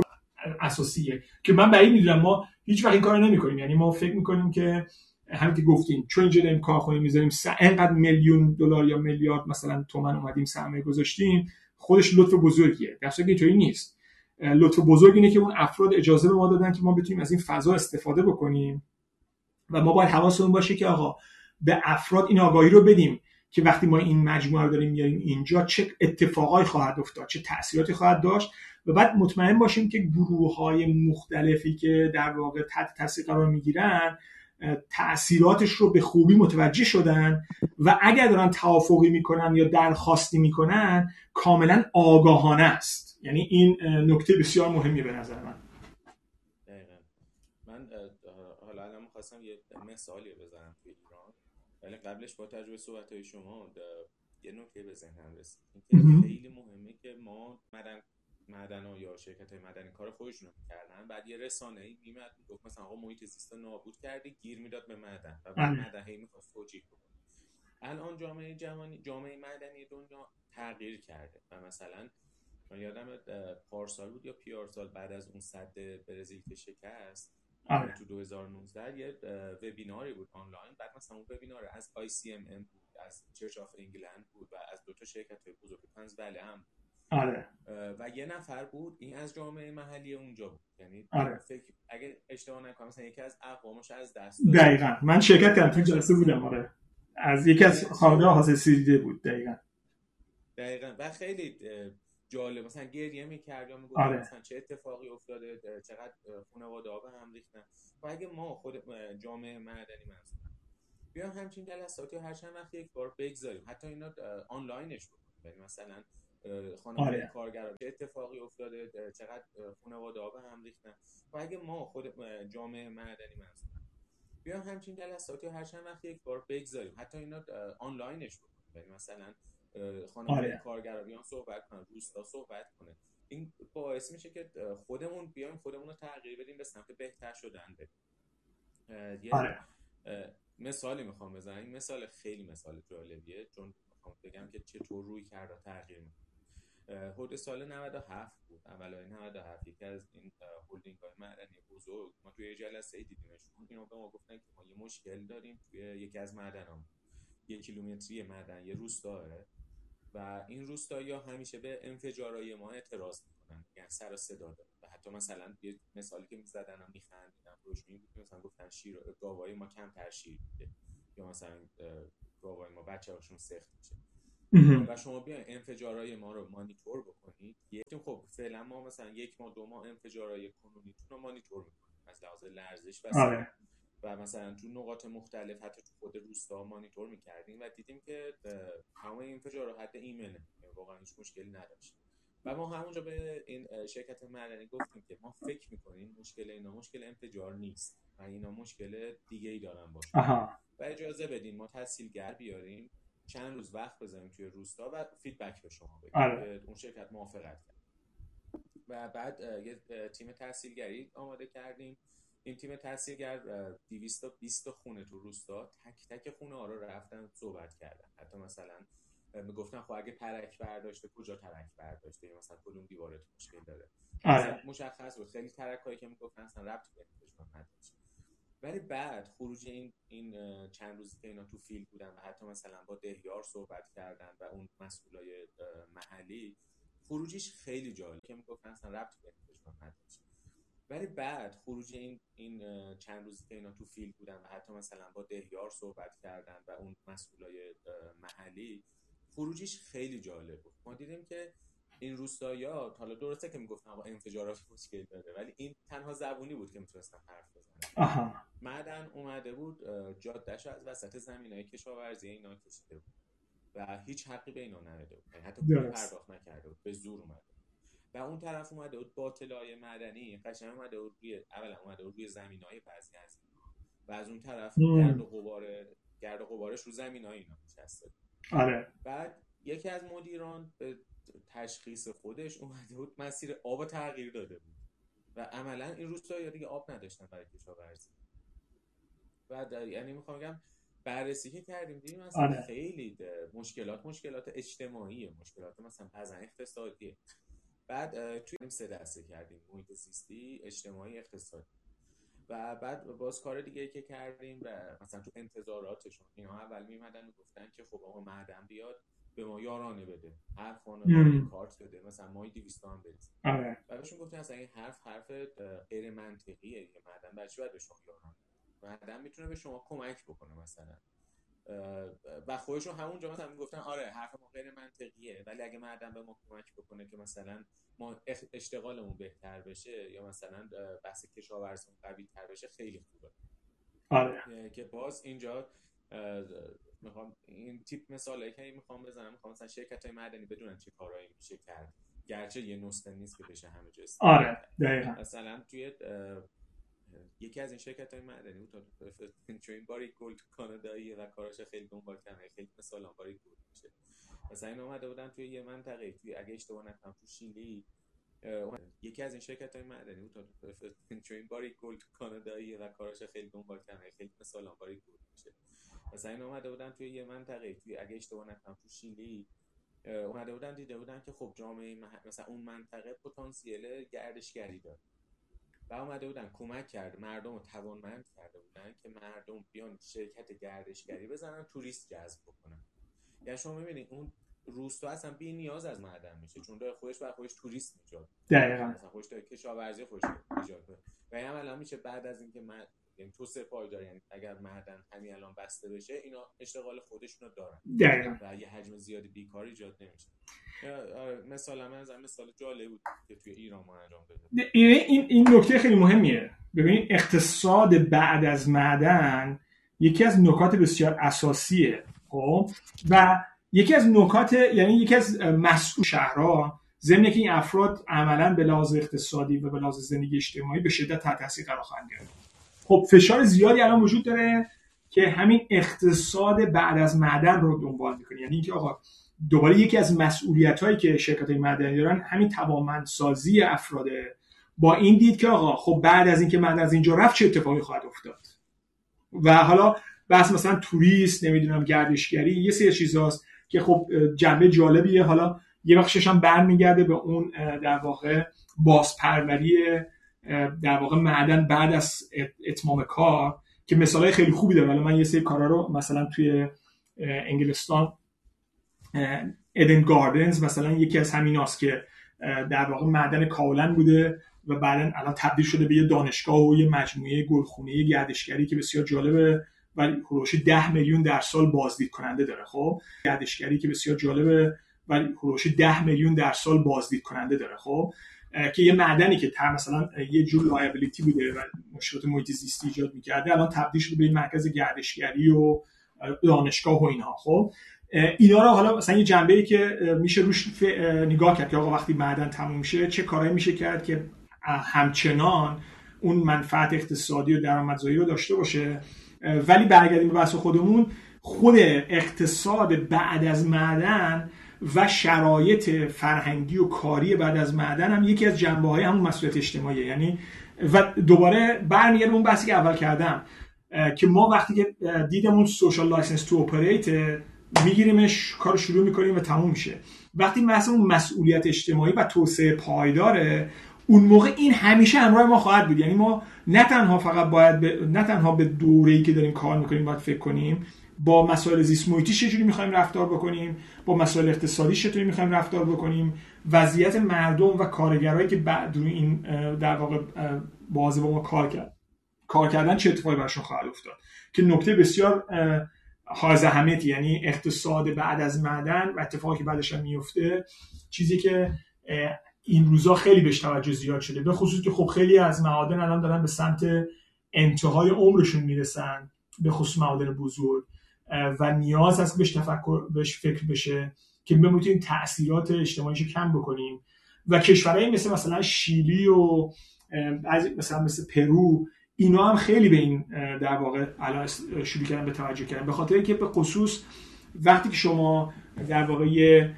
اساسیه. که من بعید می‌دونم ما هیچ وقت این کار نمی‌کنیم. یعنی ما فکر می‌کنیم که همین که گفتیم چون اینجا داریم کارخونه می‌ذاریم انقدر میلیون دلار یا میلیارد مثلا تومن اومدیم سرمایه گذاشتیم خودش لطف بزرگیه. در صورتی اینطوری نیست. لطف بزرگ اینه که اون افراد اجازه به ما دادن که ما بتونیم از این فضا استفاده بکنیم. و ما باید حواسمون باشه که آقا به افراد این آگاهی رو بدیم که وقتی ما این مجموعه رو داریم میاریم اینجا چه اتفاقایی خواهد افتاد چه تاثیراتی خواهد داشت. و بعد مطمئن باشیم که گروه های مختلفی که در واقع تحت تاثیر قرار می‌گیرن تاثیراتش رو به خوبی متوجه شدن و اگر دارن توافقی می‌کنن یا درخواستی می‌کنن کاملا آگاهانه است. یعنی این نکته بسیار مهمی به نظر من. من حالا الان می‌خواستم یه مثالی بزنم توی ایران. ولی قبلش با تجربه صحبت های شما یه نکته به ذهنم رسید. خیلی مهمه که ما مدن معدن یا شرکت های مدنی کار خودشون رو می‌کردن. بعد یه رسانه ای میمد گفت مثلا آقا محیط زیست نابود کردی گیر می‌داد به معدن و بعد معدن هی می‌خواست توجیه کنه الان جامعه جهانی جامعه مدنی دنیا تغییر کرده. و مثلا من یادم پارسال بود یا پیارسال بعد از اون صد برزیل که شکست آره. تو 2019 یه وبیناری بود آنلاین. بعد مثلا اون وبینار از ICMM بود از چرچ آف انگلند بود و از دو تا شرکت های بزرگ پنز بله هم آره. و یه نفر بود این از جامعه محلی اونجا بود. یعنی آره. فکر اگه اشتباه نکنم مثلا یکی از اقوامش از دست داد. دقیقاً. من شرکت کردم تو جلسه بودم آره. از یکی از خانواده حاصل سیده بود دقیقاً. دقیقاً. و خیلی جالب. مثلا گریه می‌کرد یا می‌گفت آره. مثلا چه اتفاقی افتاده چقدر خانواده ها به هم ریختن. و اگه ما خود جامعه مدنی منظور بیا همچین جلساتی هر چند وقت یک بار بگذاریم. حتی اینا آنلاینش بکنیم یعنی مثلا خانواده آره. کارگرا چه اتفاقی افتاده چقدر خانواده ها به هم ریختن. و اگه ما خود جامعه مدنی منظور بیا همچین جلساتی هر چند وقت یک بار بگذاریم. حتی اینا آنلاینش بکنیم یعنی مثلا خانواده آره. کارگرا بیان صحبت کنن روستا صحبت کنه. این باعث میشه که خودمون بیایم خودمون رو تغییر بدیم به سمت بهتر شدن یه آره. مثالی می‌خوام بزنم. این مثال خیلی مثال جالبیه چون می‌خوام بگم که چطور روی کرده تغییر می‌کنه. حدود سال 97 بود. اولای 97 یکی از این هولدینگ های معدنی بزرگ. ما توی جلسه ای دیدیمشون اینا به ما گفتن که ما یه مشکل داریم توی یکی از معدنام یه کیلومتری معدن یه روستاه و این روستایی ها همیشه به انفجارهای ما اعتراض می‌کنن. یعنی سر و صدا داره و حتی مثلا یه مثالی که می‌زدن هم میخندیدن روش بود مثلا گفتن شیر گاوای ما کم تر شیر میده. یا مثلا گاوای ما بچه هاشون سخت میشه. و شما بیاین انفجارهای ما رو مانیتور بکنید. یکم خب فعلا ما مثلا یک ماه دو ماه انفجارهای کنونیتون رو مانیتور می‌کنیم. از لحاظ لرزش و آره. و مثلا تو نقاط مختلف حتی تو خود روستا مانیتور می‌کردیم و دیدیم که همه انفجار حد ایمنه. واقعا هیچ مشکلی نداشت. و ما همونجا به این شرکت مدنی گفتیم که ما فکر می‌کنیم مشکل اینا مشکل انفجار نیست و اینا مشکل دیگه ای دارن باشه. و اجازه بدین ما تحصیلگر بیاریم چند روز وقت بذاریم توی روستا و فیدبک به شما بدیم. آره. اون شرکت موافقت کرد. و بعد یه تیم تسهیلگری آماده کردیم. این تیم تسهیلگر 220 خونه تو روستا تک تک خونه ها رو رفتن صحبت کردن. حتی مثلا می‌گفتن خب اگه ترک برداشته کجا ترک برداشته؟ یا مثلا کدوم دیوارت مشکل داره؟ آره. مشخص بود. خیلی ترک هایی که می‌گفتن اصلا ربطی به نداشت ولی بعد خروج این این چند روزی که اینا تو field بودن و حتی مثلا با دهیار صحبت کردن و اون مسئولای محلی خروجیش خیلی جالب. که می‌گفتن اصلا ربطی به نداشت ولی بعد خروج این این چند روزی که اینا تو فیلد بودن و حتی مثلا با دهیار صحبت کردن و اون مسئولای محلی خروجیش خیلی جالب بود. ما دیدیم که این روستایا حالا درسته که می‌گفتن با انفجارات مشکل داره ولی این تنها زبونی بود که می‌تونستن حرف بزنن. معدن اومده بود جادهش از وسط زمین های کشاورزی اینا کشیده بود و هیچ حقی به اینا نداده بود. یعنی حتی پرداخت نکرده بود. به زور اومده و اون طرف اومده بود با های معدنی قشنگ اومده بود روی اولا اومده بود روی زمین های بعضی از و از اون طرف گرد و غبار گرد و غبارش رو زمین های اینا نشسته. آره. بعد یکی از مدیران به تشخیص خودش اومده بود مسیر آب تغییر داده بود. و عملا این روستایی دیگه آب نداشتن برای کشاورزی. و یعنی می‌خوام بگم بررسی که کردیم دیدیم مثلا آره. خیلی مشکلات مشکلات اجتماعی مشکلات مثلا پزن اقتصادی بعد توی سه دسته کردیم محیط زیستی اجتماعی اقتصادی. و بعد باز کار دیگه که کردیم و مثلا تو انتظاراتشون اینا اول میمدن و گفتن که خب آقا معدن بیاد به ما یارانه بده هر خانه کارت بده مثلا مای 200 هم بریز آره. و بهشون گفتن اصلا این حرف حرف غیر منطقیه که معدن بعد باید به شما یارانه؟ معدن می‌تونه به شما کمک بکنه مثلا. و خودشون همونجا مثلا می‌گفتن آره حرف ما غیر منطقیه ولی اگه معدن به ما کمک بکنه که مثلا ما اشتغالمون بهتر بشه یا مثلا بحث کشاورزیمون قوی تر بشه خیلی خوبه. آره. که باز اینجا می‌خوام این تیپ مثالی که می‌خوام بزنم می‌خوام مثلا شرکت های معدنی بدونن چه کارهایی میشه کرد گرچه یه نسخه نیست که بشه همه جا آره مثلا توی یکی از این شرکت های معدنی بود. چون این Barrick Gold کاناداییه و کاراش خیلی دنبال کردن خیلی مثلا Barrick Gold میشه. مثلا این اومده بودن توی یه منطقه. توی اگه اشتباه نکنم تو شیلی یکی از این شرکت های معدنی بود. چون این Barrick Gold کاناداییه و کاراش خیلی دنبال کردن خیلی مثلا Barrick Gold میشه. مثلا این اومده بودن توی یه منطقه. توی اگه اشتباه نکنم تو شیلی اومده بودن دیده بودن که خب جامعه مثلا اون منطقه پتانسیل گردشگری داره. و اومده بودن کمک کرد مردم رو توانمند کرده بودن که مردم بیان شرکت گردشگری بزنن توریست جذب بکنن. یعنی شما می‌بینید اون روستا اصلا بی نیاز از معدن میشه چون داره خودش بر خودش توریست میجاد دقیقاً. مثلا خودش داره کشاورزی خودش ایجاد کنه و هم الان میشه بعد از اینکه یعنی تو پایدار یعنی اگر معدن همین الان بسته بشه اینا اشتغال خودشونو دارن. دقیقاً. و یه حجم زیادی بیکار ایجاد نمیشه. مثلا من مثال جالب بود که توی ایران ما انجام بده این این نکته خیلی مهمیه. ببینید اقتصاد بعد از معدن یکی از نکات بسیار اساسیه خب؟ و یکی از نکات یعنی یکی از مسئول شهرها ضمن که این افراد عملا به لحاظ اقتصادی و به لحاظ زندگی اجتماعی به شدت تحت تاثیر قرار خواهند گرفت. خب فشار زیادی الان وجود داره که همین اقتصاد بعد از معدن رو دنبال می‌کنه. یعنی اینکه آقا دوباره یکی از مسئولیت هایی که شرکت های معدنی دارن همین توانمندسازی افراده با این دید که آقا خب بعد از اینکه معدن از اینجا رفت چه اتفاقی خواهد افتاد؟ و حالا بحث مثلا توریست نمی‌دونم گردشگری یه سری چیزاست که خب جنبه جالبیه. حالا یه بخشش هم برمیگرده به اون در واقع بازپروری در واقع معدن بعد از اتمام کار که مثالای خیلی خوبی داره. ولی من یه سری کارا رو مثلا توی انگلستان ادن گاردنز مثلا یکی از همیناست که در واقع معدن کاولن بوده و بعدا الان تبدیل شده به یه دانشگاه و یه مجموعه گلخونه گردشگری که بسیار جالبه ولی هلوش 10 میلیون در سال بازدید کننده داره. خب؟ گردشگری که بسیار جالبه ولی هلوش 10 میلیون در سال بازدید کننده داره. خب؟ که یه معدنی که تر مثلا یه جور لایبیلیتی بوده و مشکلات محیط زیستی ایجاد می‌کرده الان تبدیل شده به این مرکز گردشگری و دانشگاه و اینها. خب اینا رو حالا مثلا یه جنبه ای که میشه روش نگاه کرد که آقا وقتی معدن تموم میشه چه کارهایی میشه کرد که همچنان اون منفعت اقتصادی و درآمدزایی رو داشته باشه. ولی برگردیم به بحث خودمون خود اقتصاد بعد از معدن و شرایط فرهنگی و کاری بعد از معدن هم یکی از جنبه های همون مسئولیت اجتماعی یعنی و دوباره برمیگردم اون بحثی که اول کردم که ما وقتی که دیدمون social license to operate میگیریمش کار شروع می‌کنیم و تموم میشه. وقتی مثلا اون مسئولیت اجتماعی و توسعه پایداره اون موقع این همیشه همراه ما خواهد بود. یعنی ما نه تنها فقط باید نه تنها به دوره‌ای که داریم کار می‌کنیم باید فکر کنیم با مسائل زیست محیطی چجوری می‌خوایم رفتار بکنیم؟ با مسائل اقتصادی چطوری می‌خوایم رفتار بکنیم؟ وضعیت مردم و کارگرایی که بعد روی این در واقع بازه با ما کار کرد. کار کردن چه اتفاقی براشون خواهد افتاد؟ که نکته بسیار حائز اهمیتی یعنی اقتصاد بعد از معدن و اتفاقی که بعدش هم میفته چیزی که این روزا خیلی بهش توجه زیاد شده. به خصوص که خب خیلی از معادن الان دارن به سمت انتهای عمرشون می‌رسن به خصوص معادن بزرگ. و نیاز هست بهش تفکر بهش فکر بشه که بتونیم تاثیرات اجتماعیش کم بکنیم. و کشورهایی مثل مثلا شیلی و مثلا مثل پرو اینا هم خیلی به این در واقع الان شروع کردن به توجه کردن. به خاطر که به خصوص وقتی که شما در واقع یه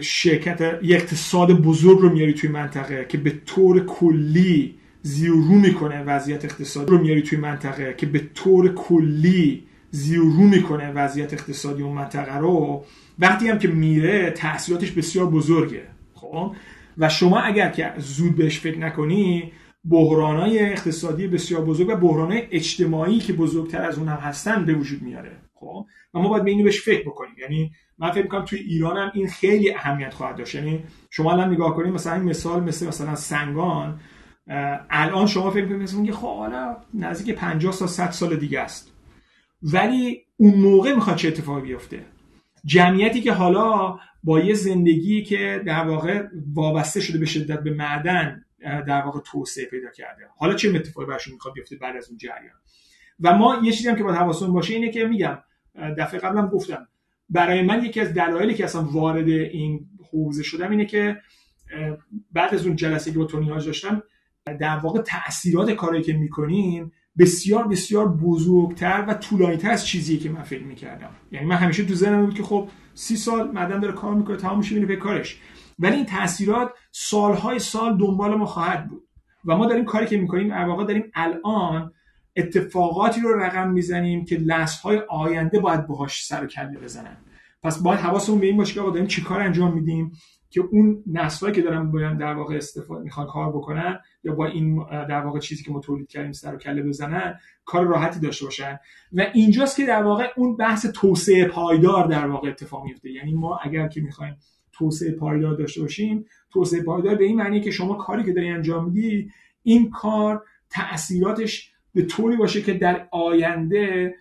شرکت یه اقتصاد بزرگ رو میاری توی منطقه که به طور کلی زیرو می‌کنه وضعیت اقتصادی رو میاری توی منطقه که به طور کلی زیرو می‌کنه وضعیت اقتصادی اون منطقه رو وقتی هم که میره تاثیراتش بسیار بزرگه خب؟ و شما اگر که زود بهش فکر نکنی بحرانای اقتصادی بسیار بزرگ و بحرانای اجتماعی که بزرگتر از اون هم هستن به وجود میاره خب؟ و ما باید به اینو بهش فکر بکنیم. یعنی من فکر می‌کنم توی ایران هم این خیلی اهمیت خواهد داشت. یعنی شما الان نگاه کنید مثلا این مثال مثل مثلا سنگان الان شما فکر می‌کنید مثلا خب حالا نزدیک 50 تا 100 سال دیگه است. ولی اون موقع می‌خواد چه اتفاقی بیفته؟ جمعیتی که حالا با یه زندگی که در واقع وابسته شده به شدت به معدن در واقع توسعه پیدا کرده. حالا چه اتفاقی براشون می‌خواد بیفته بعد از اون جریان؟ و ما یه چیزی هم که باید حواسمون باشه اینه که میگم دفعه قبلم گفتم برای من یکی از دلایلی که اصلا وارد این حوزه شدم اینه که بعد از اون جلسه که با تونی داشتم در واقع تاثیرات کاری که می‌کنیم بسیار بسیار بزرگتر و طولانیتر از چیزی که من فکر می‌کردم. یعنی من همیشه تو ذهنم بود که خب سی سال معدن داره کار می‌کنه تمام میشه به کارش. ولی این تاثیرات سالهای سال دنبال ما خواهد بود. و ما داریم کاری که می‌کنیم در واقع داریم الان اتفاقاتی رو رقم می‌زنیم که های آینده باید باهاش سر و کله بزنن. پس باید حواسمون به این باشه که داریم چیکار انجام میدیم؟ که اون نسلایی که دارن باید در واقع استفاده می‌خوان کار بکنن یا با این در واقع چیزی که ما تولید کردیم سر و کله بزنن کار راحتی داشته باشن. و اینجاست که در واقع اون بحث توسعه پایدار در واقع اتفاق میفته یعنی ما اگر که می‌خوایم توسعه پایدار داشته باشیم توسعه پایدار به این معنی که شما کاری که داری انجام میدی این کار تاثیراتش به طوری باشه که در آینده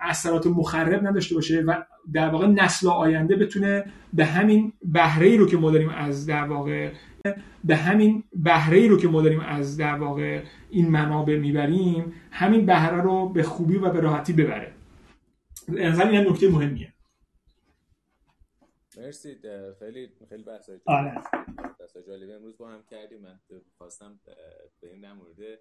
اثرات مخرب نداشته باشه و در واقع نسل آینده بتونه به همین بهره ای رو که ما داریم از در واقع به همین بهره ای رو که ما داریم از در واقع این منابع می‌بریم همین بهره رو به خوبی و به راحتی ببره. نظر این نکته مهمیه. مرسی خیلی خیلی بحث آره. جالبی امروز با هم کردیم. من خواستم به این مورد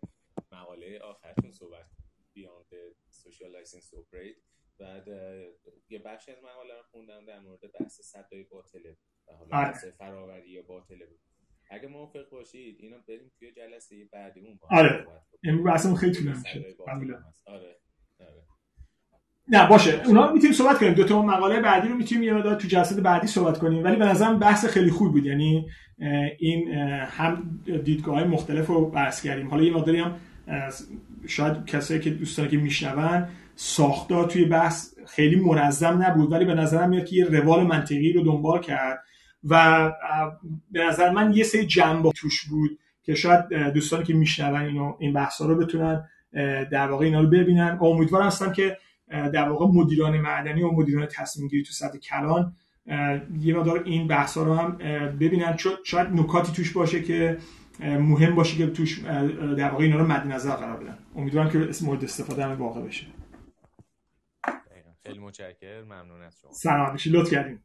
مقاله آخرتون صحبت beyond social license operate بعد یه بخش از مقاله رو خوندم در مورد بحث سدای باطله حالا آره. بحث فراوری یا باطله بود. اگه موافق باشید اینو بریم توی جلسه بعدیمون با آره. امروز بحثمون خیلی طولانی آره. آره. نه باشه. اونا می‌تونیم صحبت کنیم. دو تا مقاله بعدی رو می‌تونیم یه مقدار تو جلسه بعدی صحبت کنیم. ولی به نظرم بحث خیلی خوب بود. یعنی این هم دیدگاه های مختلف رو بحث کردیم. حالا یه مقداری هم شاید کسایی که دوستانی که میشنون ساختار توی بحث خیلی منظم نبود ولی به نظرم میاد که یه روال منطقی رو دنبال کرد و به نظر من یه سری جنبه توش بود که شاید دوستانی که میشنون اینو این بحث رو بتونن در واقع اینا رو ببینن. امیدوارم هستم که در واقع مدیران معدنی و مدیران تصمیم گیری تو سطح کلان یه مقدار این بحث رو هم ببینن. شاید نکاتی توش باشه که مهم باشه که توش در واقع اینا رو مد نظر قرار بدن. امیدوارم که مورد استفاده هم واقع بشه. خیلی متشکرم. ممنون از شما. سلام. لطف کردیم